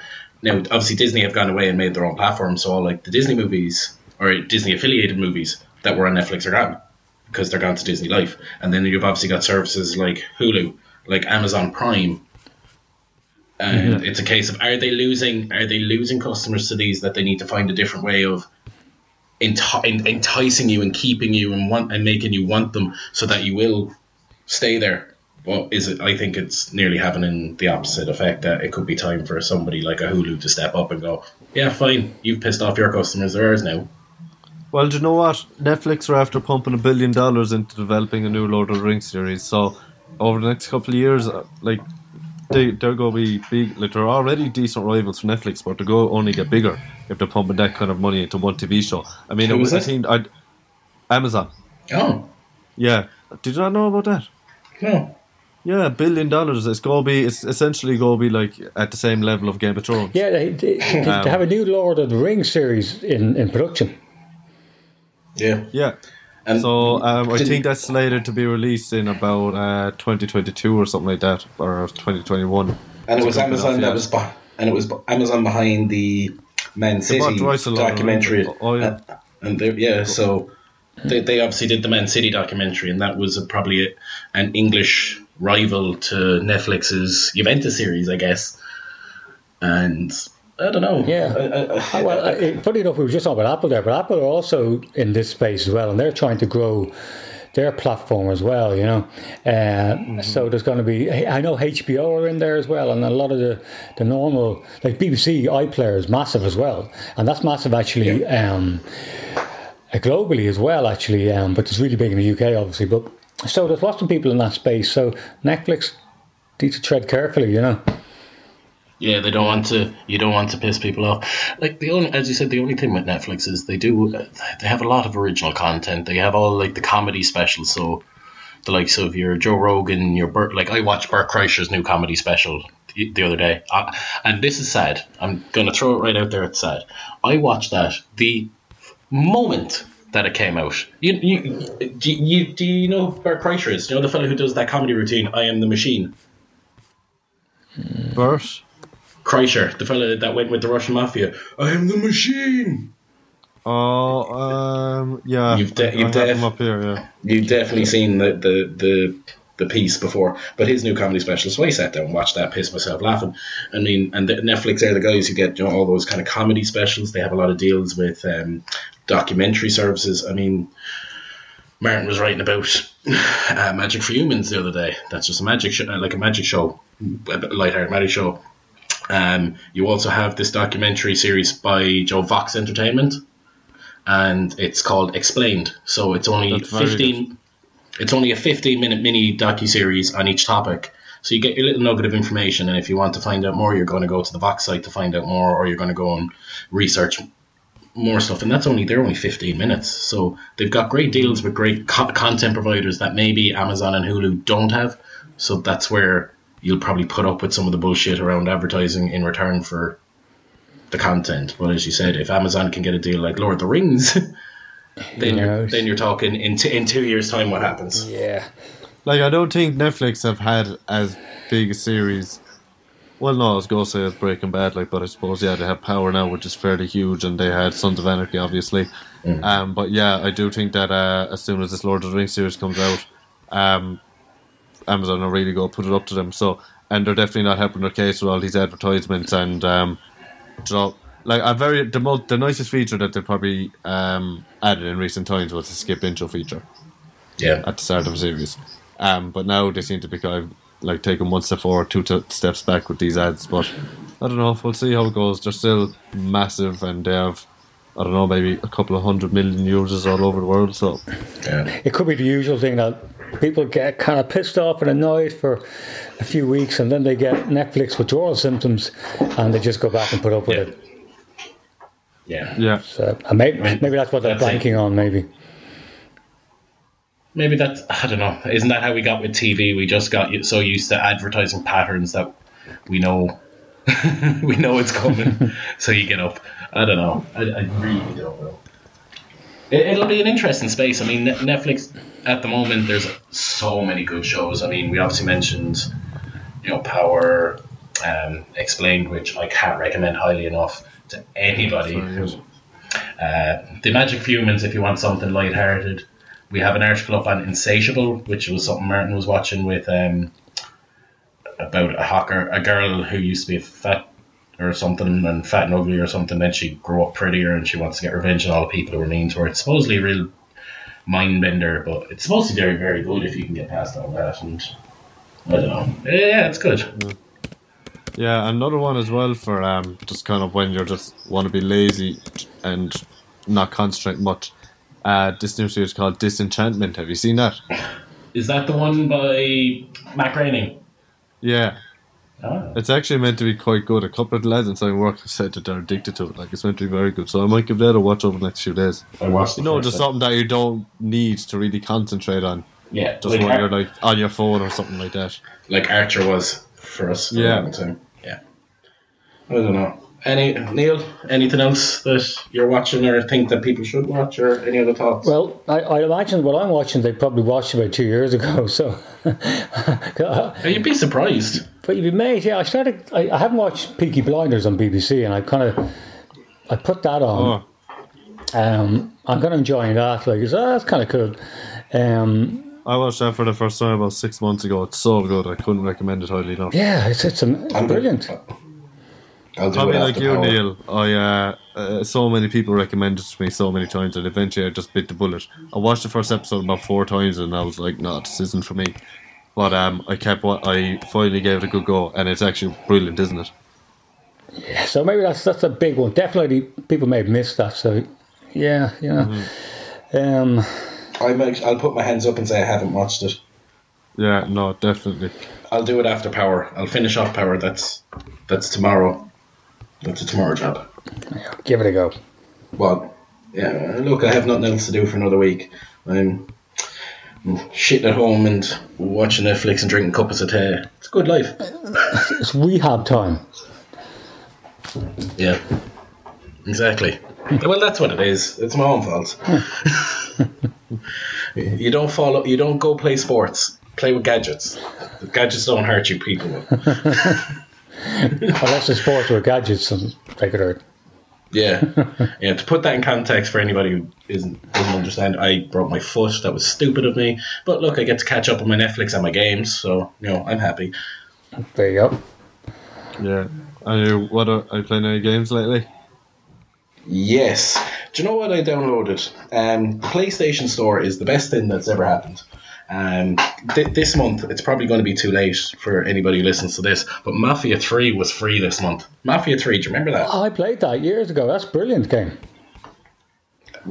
Speaker 2: Now, obviously, Disney have gone away and made their own platform, so all like the Disney movies or Disney affiliated movies that were on Netflix are gone because they're gone to Disney Life. And then you've obviously got services like Hulu, like Amazon Prime, and it's a case of are they losing are they losing customers to these that they need to find a different way of enti- enticing you and keeping you and want and making you want them so that you will stay there. Well, is it? I think it's nearly having the opposite effect. That it could be time for somebody like a Hulu to step up and go, "Yeah, fine, you've pissed off your customers. They're ours now."
Speaker 4: Well, do you know what? Netflix are after pumping a billion dollars into developing a new Lord of the Rings series. So, over the next couple of years, uh, like they they're going to be big. Like they're already decent rivals for Netflix, but they're going to only get bigger if they're pumping that kind of money into one TV show. I mean,
Speaker 2: Who
Speaker 4: it
Speaker 2: is
Speaker 4: was I
Speaker 2: it?
Speaker 4: think I'd, Amazon.
Speaker 2: Oh
Speaker 4: Yeah, did you not know about that?
Speaker 2: no,
Speaker 4: Yeah, a billion dollars. It's going to be. It's essentially going to be like at the same level of Game of Thrones.
Speaker 3: Yeah, they, they, they um, have a new Lord of the Rings series in, in production.
Speaker 2: yeah.
Speaker 4: Yeah.
Speaker 2: And
Speaker 4: So um, I think that's slated to be released in about uh, 2022 or something like that, or 2021.
Speaker 2: and it was Amazon
Speaker 4: enough,
Speaker 2: that
Speaker 4: yeah.
Speaker 2: was beh- and it was Amazon behind the Man City
Speaker 4: the rights a lot,
Speaker 2: documentary.
Speaker 4: Oh, yeah.
Speaker 2: And, and they, yeah, so they, they obviously did the Man City documentary, and that was a, probably a, an English rival to Netflix's Juventus series, I guess. And I don't know.
Speaker 3: Yeah.
Speaker 2: I- I- I-
Speaker 3: Oh, Well, it- funny enough, we were just talking about Apple there, but Apple are also in this space as well, and they're trying to grow their platform as well. You know, uh, so there's going to be. I know HBO are in there as well, and a lot of the the normal like BBC iPlayer is massive as well, and that's massive actually. Um, uh, globally as well, actually, um, but it's really big in the UK, obviously. But so there's lots of people in that space. So Netflix needs to tread carefully, you know.
Speaker 2: Yeah, they don't want to. You don't want to piss people off. Like the only, as you said, the only thing with Netflix is they do. They have a lot of original content. They have all like the comedy specials. So the likes of your Joe Rogan, your Bert. Like I watched Bert Kreischer's new comedy special the the other day, uh, and this is sad. I'm gonna throw it right out there. It's sad. I watched that the moment that it came out. You, you, do you do you know Bert Kreischer is? Do you know the fellow who does that comedy routine? I am the machine.
Speaker 4: Bert?
Speaker 2: Kreischer, the fella that went with the Russian mafia. I am the machine.
Speaker 4: Oh, um, yeah.
Speaker 2: You've de- you've def-
Speaker 4: up here, yeah.
Speaker 2: You've definitely seen the, the, the, the piece before, but his new comedy special. So I sat down and watched that, pissed myself laughing. I mean, and the, Netflix are the guys who get you know all those kind of comedy specials. They have a lot of deals with um, documentary services. I mean, Martin was writing about uh, Magic for Humans the other day. That's just a magic show, like a magic show, a lighthearted magic show. Um, you also have this documentary series by Joe Vox Entertainment, and it's called Explained. So it's only
Speaker 4: That's
Speaker 2: fifteen. It's only a fifteen minute mini docu series on each topic. So you get your little nugget of information, and if you want to find out more, you're going to go to the Vox site to find out more, or you're going to go and research more stuff. And that's only they're only fifteen minutes. So they've got great deals with great co- content providers that maybe Amazon and Hulu don't have. So that's where you'll probably put up with some of the bullshit around advertising in return for the content. But as you said, if Amazon can get a deal like Lord of the Rings, then you're, then you're talking in, t- in two years' time what happens.
Speaker 3: Yeah.
Speaker 4: Like, I don't think Netflix have had as big a series. Well, no, I was going to say it's Breaking Bad, like, but I suppose, yeah, they have Power now, which is fairly huge, and they had Sons of Anarchy, obviously. Um, but yeah, I do think that uh, as soon as this Lord of the Rings series comes out, um, Amazon are really go put it up to them. So, and they're definitely not helping their case with all these advertisements and, um, so, like, a very the most the nicest feature that they probably um, added in recent times was the skip intro feature
Speaker 2: Yeah.
Speaker 4: at the start of a series. Um, but now they seem to be kind of like taking one step forward, two t- steps back with these ads. But I don't know. We'll see how it goes. They're still massive, and they have I don't know, maybe a couple of hundred million users all over the world. So
Speaker 2: yeah.
Speaker 3: It could be the usual thing that people get kind of pissed off and annoyed for a few weeks, and then they get Netflix withdrawal symptoms, and they just go back and put up with
Speaker 2: Yeah.
Speaker 3: it.
Speaker 2: Yeah.
Speaker 4: yeah,
Speaker 3: So and maybe, maybe that's what they're
Speaker 2: That's it.
Speaker 3: banking on. Maybe.
Speaker 2: Maybe that's I don't know. Isn't that how we got with TV? We just got so used to advertising patterns that we know we know it's coming. so you get up. I don't know. I, I really don't know. It, it'll be an interesting space. I mean, Netflix at the moment. There's so many good shows. I mean, we obviously mentioned you know Power, um, Explained, which I can't recommend highly enough to anybody.
Speaker 4: Very
Speaker 2: who-
Speaker 4: good.
Speaker 2: uh, the Magic Humans, if you want something light-hearted. We have an article up on Insatiable, which was something Martin was watching with um, about a hawker, a girl who used to be a fat or something and fat and ugly or something. Then she grew up prettier and she wants to get revenge on all the people who were mean to her. It's supposedly a real mind bender, but it's supposed to be very, very good if you can get past all that. And I don't know. Yeah, it's good.
Speaker 4: yeah. Another one as well for um, just kind of when you're just want to be lazy and not concentrate much. Uh, this new series called Disenchantment. Have you seen that?
Speaker 2: Is that the one by Matt Groening?
Speaker 4: Yeah.
Speaker 2: Oh.
Speaker 4: It's actually meant to be quite good. A couple of the lads inside work have said that they're addicted to it. Like it's meant to be very good. So I might give that a watch over the next few days.
Speaker 2: I watched
Speaker 4: You
Speaker 2: the
Speaker 4: know, just
Speaker 2: one.
Speaker 4: something that you don't need to really concentrate on.
Speaker 2: Yeah,
Speaker 4: Just
Speaker 2: like
Speaker 4: when
Speaker 2: Ar-
Speaker 4: you're like on your phone or something like that.
Speaker 2: like Archer was for us for
Speaker 4: Yeah.
Speaker 2: a long time. Yeah. I don't know. Any Neil? Anything else that you're watching or think that people should watch, or any other thoughts?
Speaker 3: Well, I, I imagine what I'm watching, they probably watched about two years ago. So,
Speaker 2: you'd be surprised.
Speaker 3: But you'd be amazed. Yeah, I started. I, I haven't watched Peaky Blinders on BBC, and I kind of I put that on.
Speaker 4: Oh,
Speaker 3: Um, I'm kind of enjoying that. Like, it's, oh, that's kind of cool. Um,
Speaker 4: I watched that for the first time about six months ago. It's so good. I couldn't recommend it highly enough.
Speaker 3: yeah, it's it's, am- it's brilliant.
Speaker 2: I'll
Speaker 4: Probably like you,
Speaker 2: power.
Speaker 4: Neil. I uh, uh, so many people recommended it to me so many times, and eventually I just bit the bullet. I watched the first episode about four times, and I was like, "No, this isn't for me." But um, I kept. Wa- I finally gave it a good go, and it's actually brilliant, isn't it?
Speaker 3: Yeah, so maybe that's that's a big one. Definitely, people may have missed that. So, yeah, yeah. Um,
Speaker 2: I'm act- I'll put my hands up and say I haven't watched it.
Speaker 4: Yeah, no, definitely.
Speaker 2: I'll do it after power. I'll finish off power. That's that's tomorrow. That's a tomorrow job.
Speaker 3: give it a go.
Speaker 2: Well, yeah. Look, I have nothing else to do for another week. I'm, I'm shitting at home and watching Netflix and drinking cups of tea. It's a good life.
Speaker 3: It's rehab time.
Speaker 2: Yeah. Exactly. well, that's what it is. It's my own fault. you don't follow. You don't go play sports. Play with gadgets. Gadgets don't hurt you. People.
Speaker 3: Unless it's sports with gadgets and take it hurt.
Speaker 2: Yeah, yeah. To put that in context for anybody who isn't doesn't understand, I broke my foot. That was stupid of me. But look, I get to catch up on my Netflix and my games, so you know I'm happy.
Speaker 3: There you go.
Speaker 4: Yeah. And you, what are, are you playing any games lately?
Speaker 2: Yes. Do you know what I downloaded? Um, the PlayStation Store is the best thing that's ever happened. Um, th- this month, it's probably going to be too late for anybody who listens to this, but Mafia 3 was free this month. Mafia 3, do you remember that?
Speaker 3: I played that years ago. That's a brilliant game.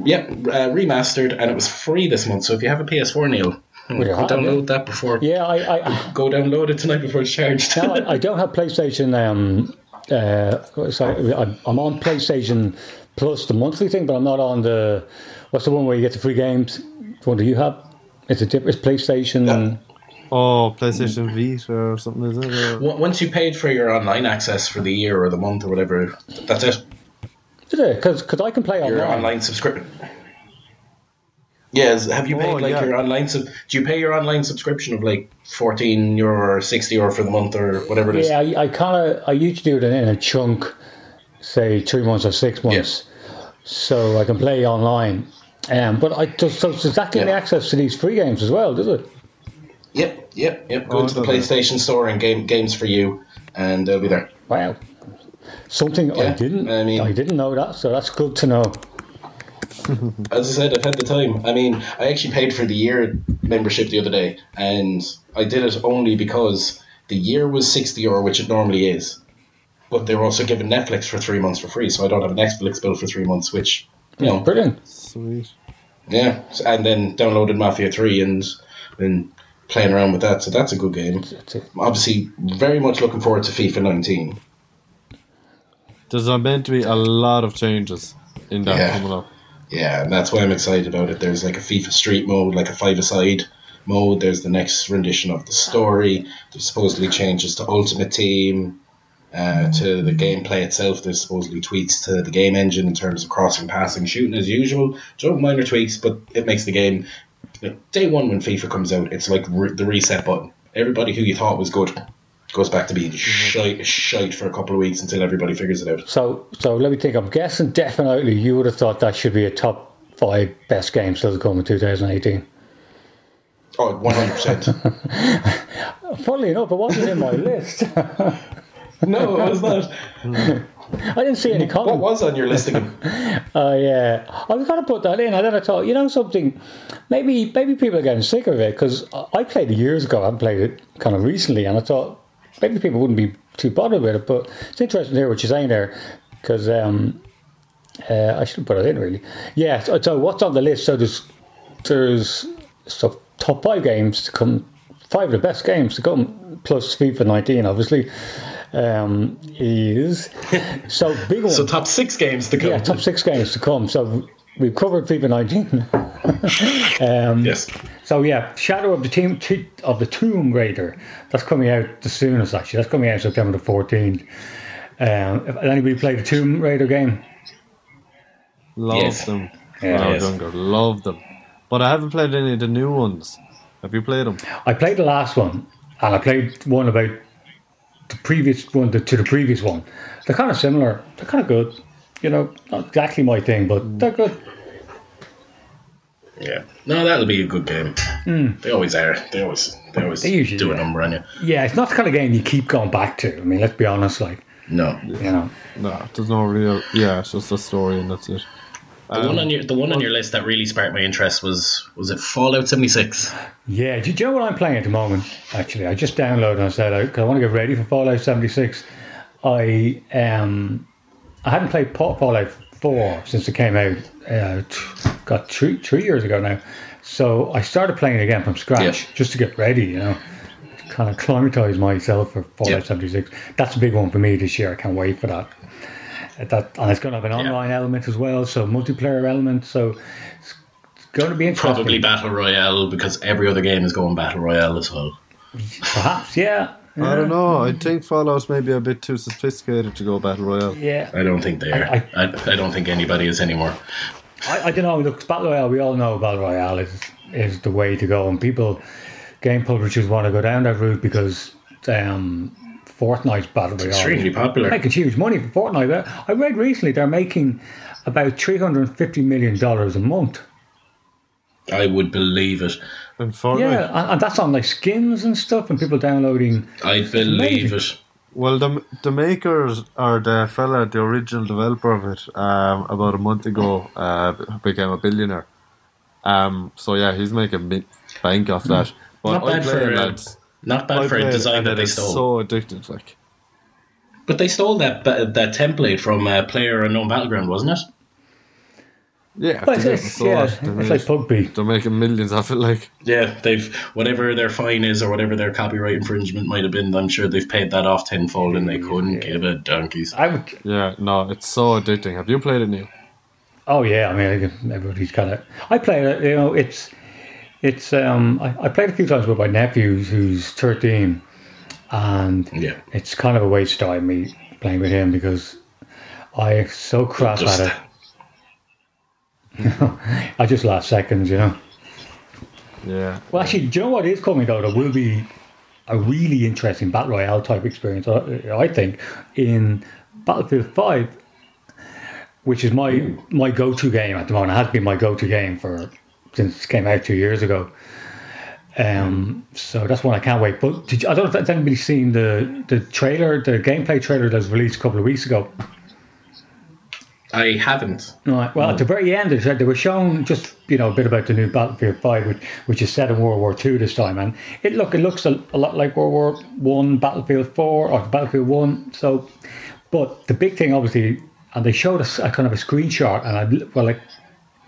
Speaker 2: Yep, uh, remastered, and it was free this month. So if you have a PS4, Neil,
Speaker 3: you
Speaker 2: go download that before.
Speaker 3: Yeah, I, I,
Speaker 2: Go download it tonight before it's charged.
Speaker 3: no, I, I don't have PlayStation. Um, uh, sorry, I'm on PlayStation Plus, the monthly thing, but I'm not on the. What's the one where you get the free games? What do you have? It's a different it's PlayStation.
Speaker 4: Oh, PlayStation Vita or something, is it? Or-
Speaker 2: Once you paid for your online access for the year or the month or whatever, that's it.
Speaker 3: Is it? Because I can play
Speaker 2: Your
Speaker 3: online.
Speaker 2: online subscription. Yes, have you paid
Speaker 4: Oh,
Speaker 2: like
Speaker 4: yeah.
Speaker 2: your online sub? Do you pay your online subscription of like fourteen euro or sixty euro for the month or whatever it is?
Speaker 3: Yeah, I, I kind of I used to do it in a chunk, say three months or six months, so I can play online. Um, but I does, so does that give me access to these free games as well? Does it?
Speaker 2: Yep, yep, yep. Go
Speaker 4: Oh,
Speaker 2: to the
Speaker 4: I don't know.
Speaker 2: PlayStation Store and game games for you, and they'll be there.
Speaker 3: Wow, something I didn't
Speaker 2: I mean-
Speaker 3: I didn't know that, so that's good to know.
Speaker 2: As I said, I've had the time. I mean, I actually paid for the year membership the other day, and I did it only because the year was sixty euro, which it normally is. But they were also giving Netflix for three months for free, so I don't have a Netflix bill for three months, which you know,
Speaker 3: Brilliant.
Speaker 4: Sweet.
Speaker 2: yeah. And then downloaded Mafia Three and been playing around with that, so that's a good game.
Speaker 3: That's.
Speaker 2: Obviously, very much looking forward to FIFA 19.
Speaker 4: There's meant to be a lot of changes in that
Speaker 2: Yeah.
Speaker 4: coming up.
Speaker 2: Yeah, and that's why I'm excited about it. There's like a FIFA Street mode, like a five-a-side mode. There's the next rendition of the story. There's supposedly changes to Ultimate Team, uh, to the gameplay itself. There's supposedly tweaks to the game engine in terms of crossing, passing, shooting as usual. Just minor tweaks, but it makes the game. you know, day one when FIFA comes out, it's like re- the reset button. Everybody who you thought was good goes back to being shite, shite for a couple of weeks until everybody figures it out.
Speaker 3: So so let me think. I'm guessing definitely you would have thought that should be a top five best games still to come in 2018.
Speaker 2: Oh, 100%.
Speaker 3: Funnily enough, it wasn't in my list.
Speaker 2: no, it was not.
Speaker 3: I didn't see any
Speaker 2: What was on your list again?
Speaker 3: Oh yeah, I was gonna put that in, and then I thought, you know, something. Maybe maybe people are getting sick of it because I played it years ago. I haven't played it kind of recently, and I thought maybe people wouldn't be too bothered with it. But it's interesting to hear what you're saying there because um, uh, I should put it in really. Yeah. So, so what's on the list? So there's there's so top five games to come, five of the best games to come, plus FIFA 19, obviously. Um, is so big one.
Speaker 2: So top six games to come.
Speaker 3: Yeah, top six games to come. So we've covered FIFA 19. um,
Speaker 2: Yes.
Speaker 3: So yeah, Shadow of the Team of the Tomb Raider. That's coming out the soonest actually. That's coming out September the 14th. Um, if anybody played the Tomb Raider game?
Speaker 4: Love
Speaker 2: Yes.
Speaker 4: them.
Speaker 3: Yeah,
Speaker 4: when
Speaker 2: yes.
Speaker 4: younger, love them. But I haven't played any of the new ones. Have you played them?
Speaker 3: I played the last one, and I played one about the previous one to, to the previous one. They're kind of similar. They're kind of good. You know, not exactly my thing, but they're good.
Speaker 2: Yeah. No, that'll be a good game. Hmm. They always are. They always they always.
Speaker 3: They usually
Speaker 2: do a number on you.
Speaker 3: Yeah, it's not the kind of game you keep going back to. I mean, let's be honest. Like,
Speaker 2: No.
Speaker 3: you know,
Speaker 4: No, there's no real. Yeah, it's just a story and that's it.
Speaker 2: The one on your the one on your list that really sparked my interest was was it Fallout seventy six?
Speaker 3: Yeah, do you know what I'm playing at the moment? Actually, I just downloaded and I said because I want to get ready for Fallout 76. I um I hadn't played Fallout 4 since it came out. Uh, t- got three three years ago now. So I started playing again from scratch
Speaker 2: Yeah.
Speaker 3: just to get ready. You know, kind of climatize myself for Fallout
Speaker 2: Yeah.
Speaker 3: 76. That's a big one for me this year. I can't wait for that. That and it's going to have an online element as well, so multiplayer element. So it's going to be interesting.
Speaker 2: Probably battle royale because every other game is going battle royale as well.
Speaker 3: Perhaps, yeah.
Speaker 4: I don't know. I think Fallout's maybe a bit too sophisticated to go battle royale.
Speaker 3: Yeah,
Speaker 2: I don't think they are.
Speaker 3: I-
Speaker 2: I, I, don't think anybody is anymore.
Speaker 3: I, I don't know. Look, Battle Royale. We all know Battle Royale is is the way to go, and people, game publishers want to go down that route because um, Fortnite's Battle Royale
Speaker 2: extremely
Speaker 3: is
Speaker 2: popular.
Speaker 3: making huge money for Fortnite. I read recently they're making about three hundred and fifty million dollars a month.
Speaker 2: I would believe it.
Speaker 4: And Fortnite.
Speaker 3: Yeah, and, and that's on like skins and stuff, and people downloading.
Speaker 2: I believe it.
Speaker 4: Well, the the makers or the fella, the original developer of it, um, about a month ago, uh, became a billionaire. Um, so yeah, he's making big bank off that. But
Speaker 2: Not
Speaker 4: I
Speaker 2: bad for
Speaker 4: it,
Speaker 2: uh,
Speaker 4: lads.
Speaker 2: Not
Speaker 4: I
Speaker 2: bad for a
Speaker 4: it,
Speaker 2: design
Speaker 4: and
Speaker 2: that
Speaker 4: it
Speaker 2: they stole.
Speaker 4: So addicted, like.
Speaker 2: But they stole that that template from uh, Player Unknown Battleground, wasn't it?
Speaker 4: Yeah,
Speaker 3: Well,
Speaker 4: they
Speaker 3: it's,
Speaker 4: make
Speaker 3: it's, yeah,
Speaker 4: much. They're,
Speaker 3: it's like Bugby.
Speaker 4: they're making millions off it, like.
Speaker 2: Yeah, they've whatever their fine is or whatever their copyright infringement might have been. I'm sure they've paid that off tenfold, and they couldn't give a donkeys.
Speaker 3: I would.
Speaker 4: Yeah, no, it's so addicting. Have you played it, Neil?
Speaker 3: Oh yeah, I mean I can- everybody's got it. I play it. You know, it's it's. Um, I, I played a few times with my nephew who's thirteen, and
Speaker 2: Yeah,
Speaker 3: it's kind of a waste of time me playing with him because I so crap
Speaker 2: Just-
Speaker 3: at it. I just last seconds, you know.
Speaker 4: Yeah.
Speaker 3: Well, actually, do you know what is coming though? There will be a really interesting battle royale type experience, I I think, in Battlefield Five, which is my my go to game at the moment. It has been my go to game for since it came out two years ago. Um, so that's one I can't wait. But did you, I don't know if has anybody seen the the trailer, the gameplay trailer that was released a couple of weeks ago.
Speaker 2: I haven't.
Speaker 3: Right. Well, at the very end, they said they were shown just you know a bit about the new Battlefield Five, which, which is set in World War Two this time, and it look it looks a, a lot like World War One, Battlefield Four, or Battlefield One. So, but the big thing, obviously, and they showed us a kind of a screenshot, and I well, like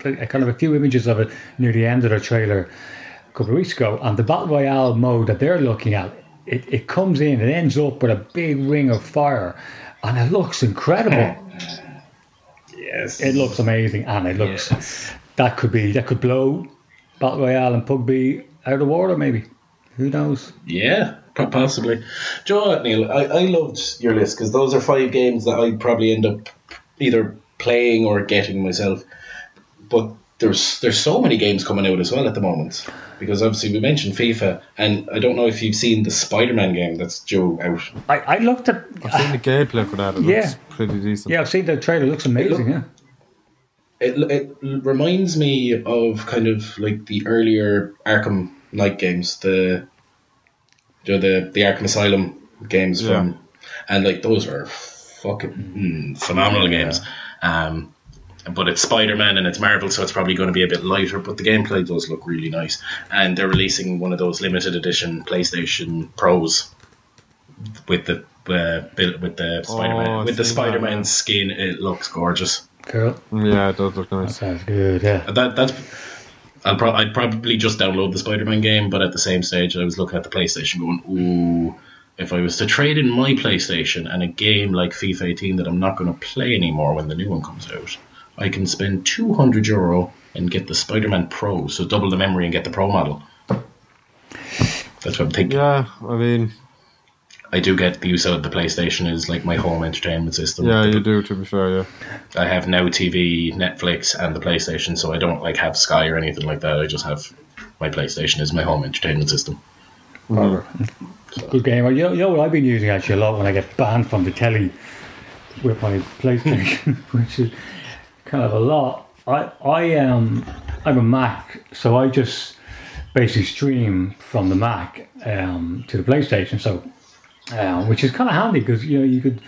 Speaker 3: kind of a few images of it near the end of the trailer a couple of weeks ago, and the battle royale mode that they're looking at, it, it comes in, it ends up with a big ring of fire, and it looks incredible.
Speaker 2: Yes,
Speaker 3: It looks amazing, and it looks
Speaker 2: Yes.
Speaker 3: that could be that could blow Battle Royale and Pugby out of water. Maybe who knows?
Speaker 2: Yeah, possibly. Do you know what, Neil? I, I loved your list because those are five games that I'd probably end up either playing or getting myself. But there's there's so many games coming out as well at the moment. Because obviously we mentioned FIFA, and I don't know if you've seen the Spider-Man game that's due out.
Speaker 3: I, I looked at
Speaker 4: I've seen the gameplay for that. It
Speaker 3: Yeah.
Speaker 4: looks pretty decent.
Speaker 3: yeah, I've seen the trailer. It looks amazing. Yeah,
Speaker 2: It, it reminds me of kind of like the earlier Arkham Knight games, the you know, the the Arkham Asylum games
Speaker 4: Yeah.
Speaker 2: from, and like those are fucking mm, phenomenal games. Um, but it's Spider Man and it's Marvel, so it's probably going to be a bit lighter. But the gameplay does look really nice, and they're releasing one of those limited edition PlayStation Pros with the uh, bit- with the Spider Man
Speaker 4: Oh,
Speaker 2: with the Spider Man
Speaker 4: yeah.
Speaker 2: skin. It looks gorgeous.
Speaker 3: cool.
Speaker 4: Yeah, it does look
Speaker 3: That
Speaker 4: nice.
Speaker 3: sounds good. Yeah,
Speaker 2: That that's. I'll pro- I'd probably just download the Spider-Man game, but at the same stage, I was looking at the PlayStation, going, "Ooh, if I was to trade in my PlayStation and a game like FIFA 18 that I'm not going to play anymore when the new one comes out, I can spend 200 euro and get the Spider-Man Pro, so double the memory and get the Pro model." That's what I'm thinking.
Speaker 4: Yeah, I mean,
Speaker 2: I do get the use out of the PlayStation is like my home entertainment system.
Speaker 4: Yeah, you do. To be fair, yeah.
Speaker 2: I have Now TV, Netflix, and the PlayStation, so I don't like have Sky or anything like that. I just have my PlayStation as my home entertainment system.
Speaker 3: Good game. Well, You know, you know what I've been using actually a lot when I get banned from the telly with my PlayStation, which is kind of a lot. I I am I'm a Mac, so I just basically stream from the Mac um, to the PlayStation. So, um, which is kind of handy because you know you could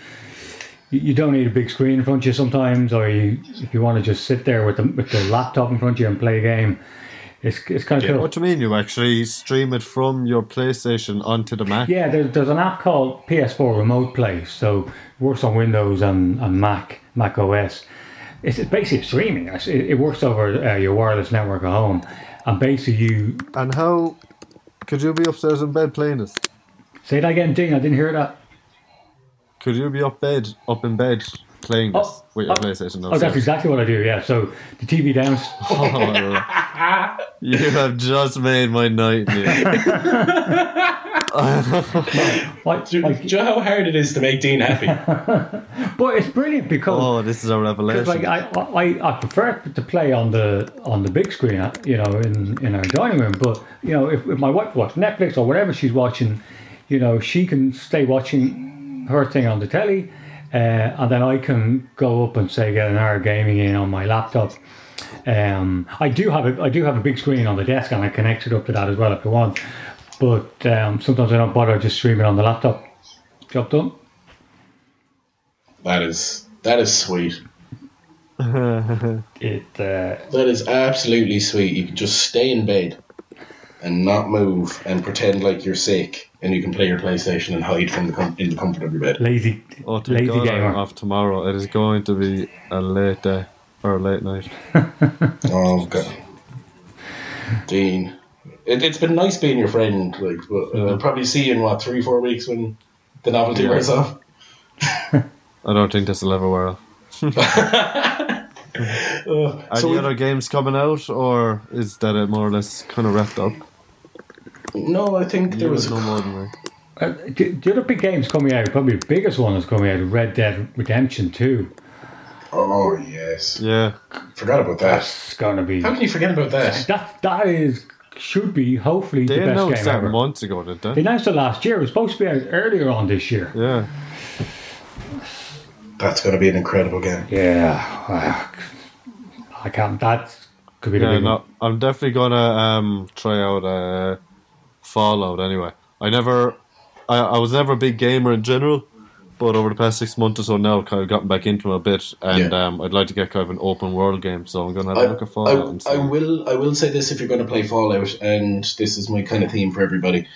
Speaker 3: you, you don't need a big screen in front of you sometimes, or you if you want to just sit there with the with the laptop in front of you and play a game. It's, it's kind of
Speaker 2: Yeah.
Speaker 3: cool.
Speaker 4: What do you mean? You actually stream it from your PlayStation onto the Mac?
Speaker 3: Yeah, there's, there's an app called PS4 Remote Play, so it works on Windows and, and Mac, Mac OS. It's, it's basically streaming. It, it works over uh, your wireless network at home, and basically you
Speaker 4: And how could you be upstairs in bed playing this?
Speaker 3: say that again, Dean. I didn't hear that.
Speaker 4: Could you be up bed, up in bed playing this
Speaker 3: Oh,
Speaker 4: with your
Speaker 3: oh,
Speaker 4: PlayStation?
Speaker 3: Oh, that's exactly what I do. Yeah. So the TV down.
Speaker 4: Oh, you have just made my night, Neil.
Speaker 3: like,
Speaker 2: Do,
Speaker 3: like,
Speaker 2: do you know how hard it is to make Dean happy?
Speaker 3: but it's brilliant because
Speaker 4: Oh, this is a revelation.
Speaker 3: Because like I, I, I prefer to play on the on the big screen, uh, you know, in, in our dining room. But you know, if, if my wife watches Netflix or whatever she's watching, you know, she can stay watching her thing on the telly, uh, and then I can go up and say get an hour of gaming in on my laptop. Um, I do have a I do have a big screen on the desk, and I connect it up to that as well if I want. But um, sometimes I don't bother just streaming on the laptop. Job done.
Speaker 2: that is that is sweet.
Speaker 3: It. Uh,
Speaker 2: That is absolutely sweet. You can just stay in bed and not move and pretend like you're sick, and you can play your PlayStation and hide from the com- in the comfort of your bed.
Speaker 3: lazy,
Speaker 4: oh, thank
Speaker 3: lazy
Speaker 4: God I'm
Speaker 3: gamer.
Speaker 4: off tomorrow. It is going to be a late day or a late night.
Speaker 2: Oh god, Dean, it, it's been nice being your friend. Like, but uh, I'll probably see you in what three, four weeks when the novelty
Speaker 4: Yeah.
Speaker 2: wears off.
Speaker 4: I don't think this will ever wear off.
Speaker 2: Uh,
Speaker 4: Any
Speaker 2: so we-
Speaker 4: other games coming out, or is that it more or less kind of wrapped up?
Speaker 2: No, I think there was.
Speaker 4: would know more than me.
Speaker 3: Uh, the, the other big games coming out, probably the biggest one is coming out, Red Dead Redemption 2.
Speaker 2: Oh yes,
Speaker 4: Yeah,
Speaker 2: forgot about that.
Speaker 3: That's gonna be
Speaker 2: How can you forget about that?
Speaker 3: that. That is should be hopefully
Speaker 4: they
Speaker 3: the best
Speaker 4: announced
Speaker 3: game
Speaker 4: that
Speaker 3: ever.
Speaker 4: months ago, did
Speaker 3: They
Speaker 4: they?
Speaker 3: announced it last year. It was supposed to be out earlier on this year.
Speaker 4: Yeah.
Speaker 2: That's going to be an incredible game.
Speaker 3: Yeah. I can't. That could be the
Speaker 4: Yeah,
Speaker 3: big
Speaker 4: no. I'm definitely gonna um, try out uh, Fallout anyway. I never, I, I was never a big gamer in general, but over the past six months or so now, I've kind of gotten back into it a bit, and
Speaker 2: Yeah.
Speaker 4: um, I'd like to get kind of an open world game. So I'm gonna have a
Speaker 2: I,
Speaker 4: look at Fallout and.
Speaker 2: I, I will. I will say this: if you're going to play Fallout, and this is my kind of theme for everybody,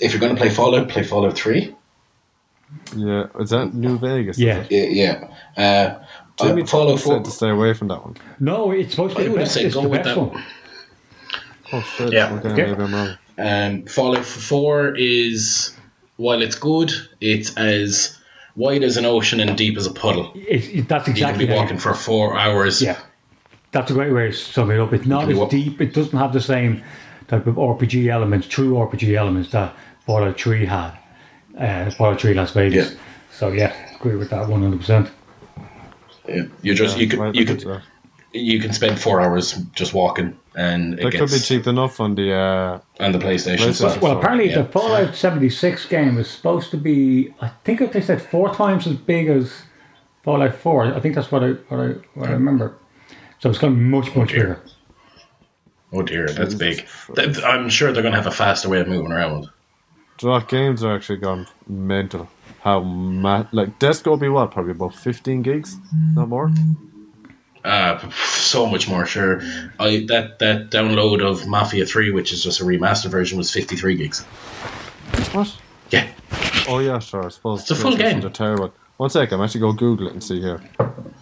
Speaker 2: if you're going to play Fallout, play Fallout Three.
Speaker 4: Yeah, is that New Vegas?
Speaker 3: Yeah.
Speaker 4: it?
Speaker 2: Yeah, yeah. Uh,
Speaker 4: Jimmy
Speaker 2: uh, Fallout
Speaker 4: said
Speaker 2: Four.
Speaker 4: to stay away from that one.
Speaker 3: No, it's supposed to
Speaker 2: I
Speaker 3: be the
Speaker 2: would have
Speaker 3: best.
Speaker 2: said
Speaker 3: It's
Speaker 2: go
Speaker 3: the
Speaker 2: with
Speaker 3: best
Speaker 2: that.
Speaker 3: one.
Speaker 4: Oh shit!
Speaker 2: Yeah.
Speaker 4: Okay,
Speaker 3: Yeah.
Speaker 4: maybe I'm wrong.
Speaker 2: Um, Fallout Four is while it's good, it's as wide as an ocean and deep as a puddle.
Speaker 3: It's, it, that's
Speaker 2: You can
Speaker 3: exactly
Speaker 2: be walking for four hours.
Speaker 3: Yeah, that's a great way to sum it up. It's not as
Speaker 2: wa-
Speaker 3: deep. It doesn't have the same type of RPG elements, true RPG elements that Fallout 3 had. Uh, Fallout 3 Las Vegas.
Speaker 2: Yeah.
Speaker 3: So yeah, agree with that one hundred percent.
Speaker 2: Yeah. You just you
Speaker 4: Yeah,
Speaker 2: can
Speaker 4: might
Speaker 2: you
Speaker 4: look
Speaker 2: can you can spend four hours just walking, and it
Speaker 4: That could be cheap enough on the. Uh,
Speaker 2: on the PlayStation.
Speaker 4: PlayStation.
Speaker 3: Well, apparently
Speaker 2: Yeah.
Speaker 3: the Fallout seventy six game is supposed to be. I think they said four times as big as Fallout Four. I think that's what I what I what I remember. So it's going to be much much
Speaker 2: dear.
Speaker 3: bigger.
Speaker 2: oh dear, that's big. That- I'm sure they're going to have a faster way of moving around.
Speaker 4: Do you know games are actually gone mental? How mad? Like Desco be what? Probably about fifteen gigs, not more.
Speaker 2: Uh, so much more. Sure, I that that download of Mafia Three, which is just a remastered version, was 53 gigs.
Speaker 4: What?
Speaker 2: Yeah,
Speaker 4: Oh yeah, sure. I suppose
Speaker 2: It's a full game.
Speaker 4: Are terrible. One sec, I'm actually go Google it and see here.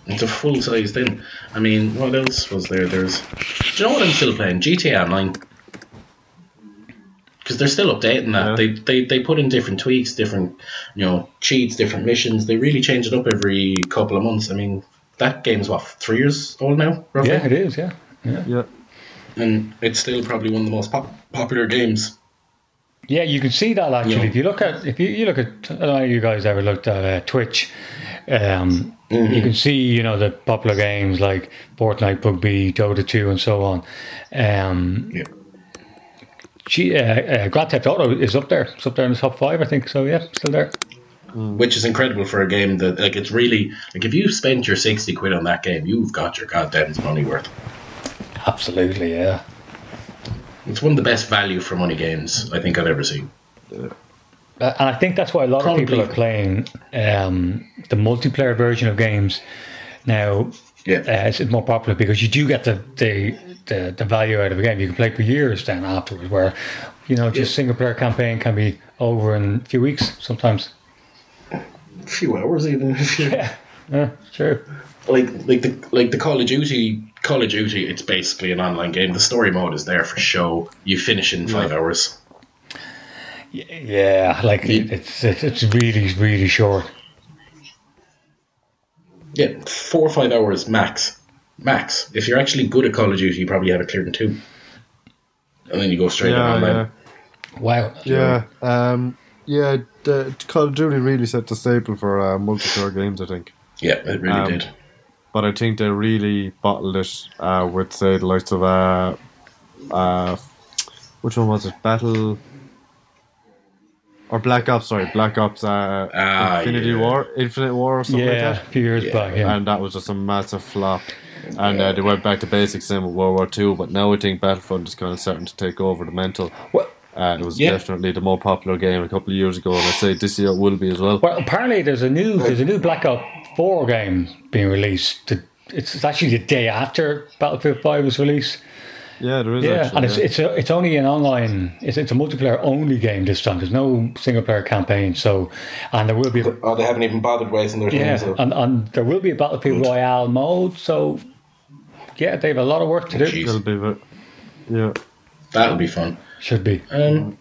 Speaker 2: it's a full size thing. I mean, what else was there? There's. Do you know what I'm still playing? GTA Online. Because they're still updating that.
Speaker 4: Yeah.
Speaker 2: They, they they put in different tweaks, different you know cheats, different missions. They really change it up every couple of months. I mean, that game's what three years old now, roughly.
Speaker 3: Yeah, it is. Yeah, yeah.
Speaker 4: Yeah,
Speaker 2: and it's still probably one of the most pop- popular games
Speaker 3: Yeah, you can see that actually.
Speaker 2: Yeah.
Speaker 3: If you look at if you, you look at I don't know if you guys ever looked at uh, Twitch, um, you can see you know the popular games like Fortnite, PUBG, Dota 2, and so on. Um,
Speaker 2: Yeah.
Speaker 3: G, uh, uh, Grand Theft Auto is up there. It's up there in the top five, I think. So yeah, still there.
Speaker 2: Which is incredible for a game that, like, it's really like if you spent your sixty quid on that game, you've got your goddamn money worth.
Speaker 3: Absolutely, yeah.
Speaker 2: It's one of the best value for money games I think I've ever seen.
Speaker 3: Uh, and I think that's why a lot of people are playing um, the multiplayer version of games now.
Speaker 2: Yeah.
Speaker 3: uh, it's more popular because you do get the, the the the value out of a game. You can play for years then afterwards. Where you know just single player campaign can be over in a few weeks sometimes.
Speaker 2: A few hours even.
Speaker 3: Yeah, yeah, true.
Speaker 2: like like the like the Call of Duty Call of Duty, it's basically an online game. The story mode is there for show. You finish in five hours.
Speaker 3: Yeah, like
Speaker 2: Yeah.
Speaker 3: it's it's it's really really short.
Speaker 2: Yeah, four or five hours max. Max. If you're actually good at Call of Duty, you probably have it cleared in two. And then you go straight
Speaker 4: Yeah,
Speaker 2: on
Speaker 4: yeah.
Speaker 3: Wow.
Speaker 4: yeah. Um, yeah, the, Call of Duty really set the staple for uh, multiplayer games, I think.
Speaker 2: Yeah, it really
Speaker 4: Um,
Speaker 2: did.
Speaker 4: But I think they really bottled it uh, with, say, the likes of uh, uh, which one was it? Battle or Black Ops? Sorry, Black Ops. Uh,
Speaker 2: Ah,
Speaker 4: Infinity
Speaker 2: yeah.
Speaker 4: War, Infinite War, or something
Speaker 3: Yeah,
Speaker 4: like that.
Speaker 3: a few years
Speaker 2: Yeah.
Speaker 3: back. Yeah.
Speaker 4: and that was just a massive flop. And uh, they went back to basics then with World War Two, but now I think Battlefront is kind of starting to take over the mental.
Speaker 3: Well,
Speaker 4: Uh, it was
Speaker 2: Yeah.
Speaker 4: definitely the more popular game a couple of years ago, and I say this year it will be as well.
Speaker 3: Well, apparently there's a new there's a new Black Ops Four game being released. It's it's actually the day after Battlefield Five was released.
Speaker 4: Yeah, there is.
Speaker 3: Yeah,
Speaker 4: actually,
Speaker 3: and it's
Speaker 4: yeah.
Speaker 3: it's a, it's only an online. It's it's a multiplayer only game this time. There's no single player campaign. So, and there will be a,
Speaker 2: Oh, they haven't even bothered wasting their time.
Speaker 3: yeah,
Speaker 2: so-
Speaker 3: and, and there will be a Battlefield Royale mode. So, yeah, they have a lot of work to do.
Speaker 2: Jeez.
Speaker 4: It'll be yeah.
Speaker 2: That'll be fun.
Speaker 3: Should be.
Speaker 2: Um,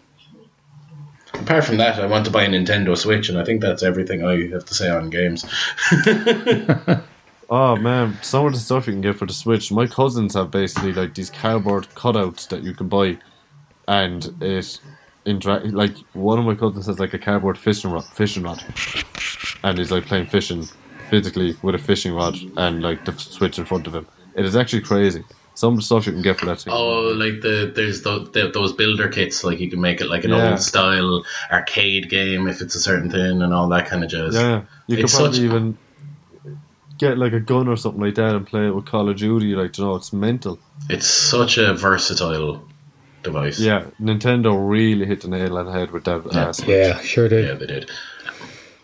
Speaker 2: apart from that, I want to buy a Nintendo Switch, and I think that's everything I have to say on games.
Speaker 4: Oh man, some of the stuff you can get for the Switch. My cousins have basically like these cardboard cutouts that you can buy, and it interact like one of my cousins has like a cardboard fishing rod, fishing rod, and he's like playing fishing physically with a fishing rod and like the Switch in front of him. It is actually crazy. Some stuff you can get for that thing.
Speaker 2: Oh, like the there's the, the, those builder kits, like you can make it like an
Speaker 4: Yeah.
Speaker 2: old style arcade game if it's a certain thing and all that kind of jazz.
Speaker 4: Yeah, you could probably
Speaker 2: such-
Speaker 4: even get like a gun or something like that and play it with Call of Duty. Like, you know, it's mental.
Speaker 2: It's such a versatile device.
Speaker 4: Yeah, Nintendo really hit the nail on the head with that.
Speaker 2: Yeah.
Speaker 3: Yeah, sure did.
Speaker 2: Yeah, they did.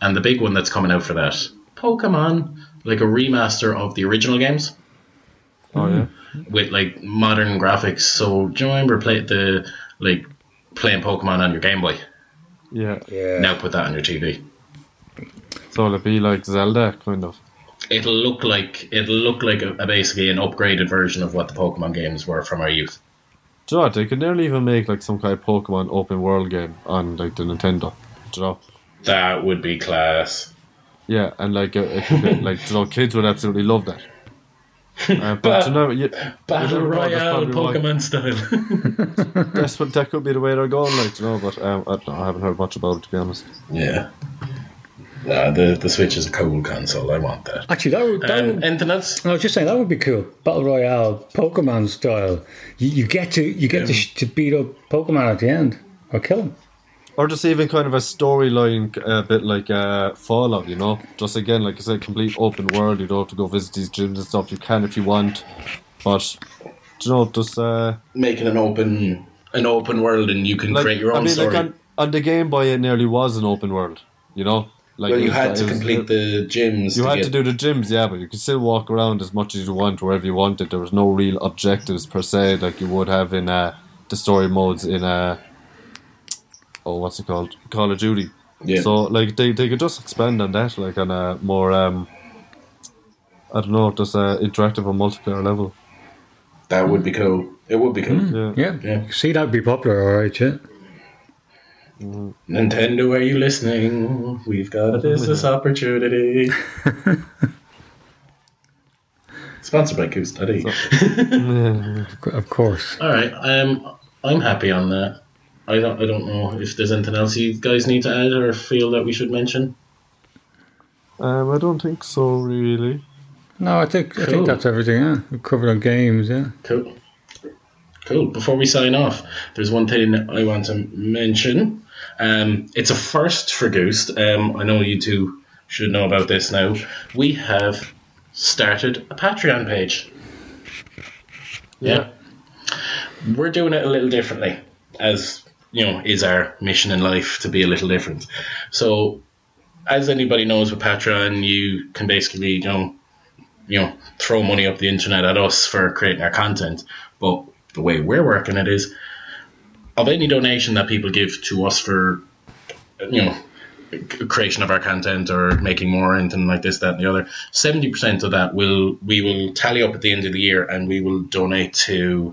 Speaker 2: And the big one that's coming out for that, Pokemon, like a remaster of the original games
Speaker 4: Oh yeah.
Speaker 2: with like modern graphics. So do you remember play the like playing Pokemon on your Game Boy?
Speaker 4: Yeah.
Speaker 3: Yeah.
Speaker 2: Now put that on your TV.
Speaker 4: So it'll be like Zelda, kind of.
Speaker 2: It'll look like it'll look like a, a basically an upgraded version of what the Pokemon games were from our youth.
Speaker 4: Do you know what? They could nearly even make like some kind of Pokemon open world game on like the Nintendo. Do you know?
Speaker 2: That would be class.
Speaker 4: Yeah, and like uh, it could be, like you know, kids would absolutely love that. Uh, but you know, you,
Speaker 2: Battle
Speaker 4: you never know, that's
Speaker 2: Royale
Speaker 4: probably why-
Speaker 2: Pokemon style.
Speaker 4: That's what that could be the way they're going, like you know. But um, I don't know. I haven't heard much about it to be honest.
Speaker 2: yeah. Nah, the the Switch is a cool console. I want that.
Speaker 3: Actually, that would, that
Speaker 2: Um,
Speaker 3: would
Speaker 2: anything?
Speaker 3: I was just saying that would be cool. Battle Royale, Pokemon style. You, you get to you get to, to beat up Pokemon at the end or kill them.
Speaker 4: Or just even kind of a storyline, a bit like uh, Fallout, you know. Just again, like I said, complete open world. You don't have to go visit these gyms and stuff. You can if you want, but you know, just uh,
Speaker 2: Making an open an open world and you can
Speaker 4: like
Speaker 2: create your own
Speaker 4: I mean,
Speaker 2: story.
Speaker 4: like on, on the Game Boy, it nearly was an open world. You know, like
Speaker 2: well, you
Speaker 4: was-
Speaker 2: had to
Speaker 4: was-
Speaker 2: complete the gyms.
Speaker 4: You
Speaker 2: to
Speaker 4: had
Speaker 2: get,
Speaker 4: to do the gyms, yeah, but you could still walk around as much as you want, wherever you wanted. There was no real objectives per se, like you would have in uh, the story modes in uh, oh, what's it called, Call of Duty.
Speaker 2: Yeah.
Speaker 4: So like they, they could just expand on that, like on a more um, I don't know, just a interactive or multiplayer level.
Speaker 2: That would be cool. It would be cool.
Speaker 4: Yeah.
Speaker 3: Yeah,
Speaker 2: Yeah.
Speaker 3: see that would be popular, all right, yeah.
Speaker 2: Nintendo, are you listening? We've got a business opportunity. Sponsored by Goose Study.
Speaker 3: Of course.
Speaker 2: All right, um, I'm happy on that. I don't I don't know if there's anything else you guys need to add or feel that we should mention.
Speaker 4: Um, I don't think so, really.
Speaker 3: No, I think I think that's everything. Yeah, we covered on games. Yeah.
Speaker 2: Cool. Cool. Before we sign off, there's one thing I want to mention. Um, it's a first for Goose. Um, I know you two should know about this now. We have started a Patreon page. Yeah. We're doing it a little differently, as you know, is our mission in life to be a little different. So, as anybody knows with Patreon, you can basically, you know, you know, throw money up the internet at us for creating our content. But the way we're working it is, of any donation that people give to us for, you know, creation of our content or making more or anything like this, that, and the other, seventy percent of that will we will tally up at the end of the year and we will donate to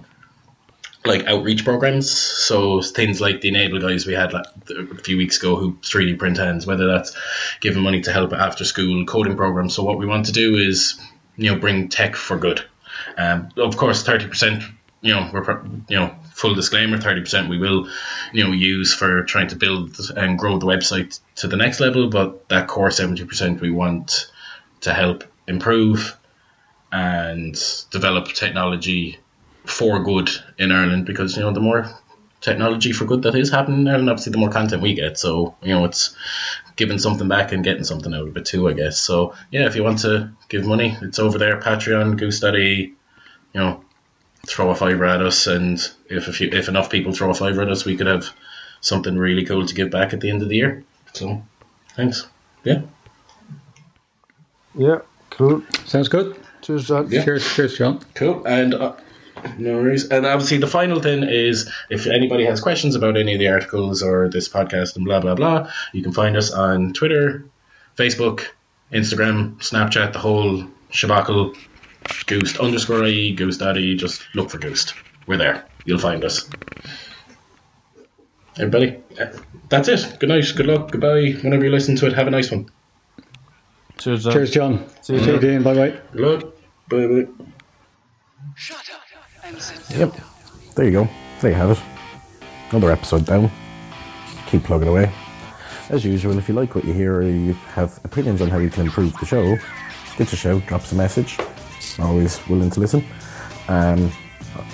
Speaker 2: like outreach programs. So things like the Enable guys we had like, a few weeks ago who 3D print hands, whether that's giving money to help after school coding programs. So what we want to do is, you know, bring tech for good. Um, of course, 30%, you know, we're, you know, full disclaimer, 30% we will, you know, use for trying to build and grow the website to the next level. But that core 70% we want to help improve and develop technology for good in Ireland because you know the more technology for good that is happening in Ireland, obviously the more content we get. So you know it's giving something back and getting something out of it too, I guess. So yeah, if you want to give money, it's over there. Patreon, Goose Daddy, you know, throw a fiver at us, and if a few, if enough people throw a fiver at us, we could have something really cool to give back at the end of the year. So thanks. Yeah.
Speaker 4: Yeah, cool.
Speaker 3: Sounds good.
Speaker 4: Cheers, John.
Speaker 2: Yeah.
Speaker 3: Cheers, cheers, John.
Speaker 2: Cool. And uh, no worries. And obviously, the final thing is if anybody has questions about any of the articles or this podcast and blah, blah, blah, you can find us on Twitter, Facebook, Instagram, Snapchat, the whole shabackle. Goose underscore IE, Goose Daddy. Just look for Goose. We're there. You'll find us. Everybody, uh, that's it. Good night. Good luck. Goodbye. Whenever you listen to it, have a nice one.
Speaker 4: Cheers, John.
Speaker 3: Cheers, John.
Speaker 4: See you
Speaker 3: See you
Speaker 4: later.
Speaker 3: again. Bye bye.
Speaker 2: Good luck. Bye bye.
Speaker 5: Shut up and sit
Speaker 1: Yep. There you go. There you have it. Another episode down. Keep plugging away. As usual, if you like what you hear or you have opinions on how you can improve the show, give us a shout, drop us a message. Always willing to listen. Um,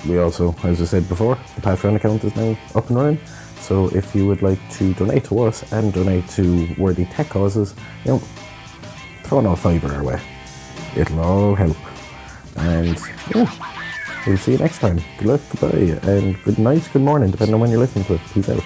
Speaker 1: we also, as I said before, the Patreon account is now up and running. So if you would like to donate to us and donate to worthy tech causes, you know, throw an old fiver our way. It'll all help. And yeah, we'll see you next time. Good luck, goodbye, and good night, good morning, depending on when you're listening to it. Peace out.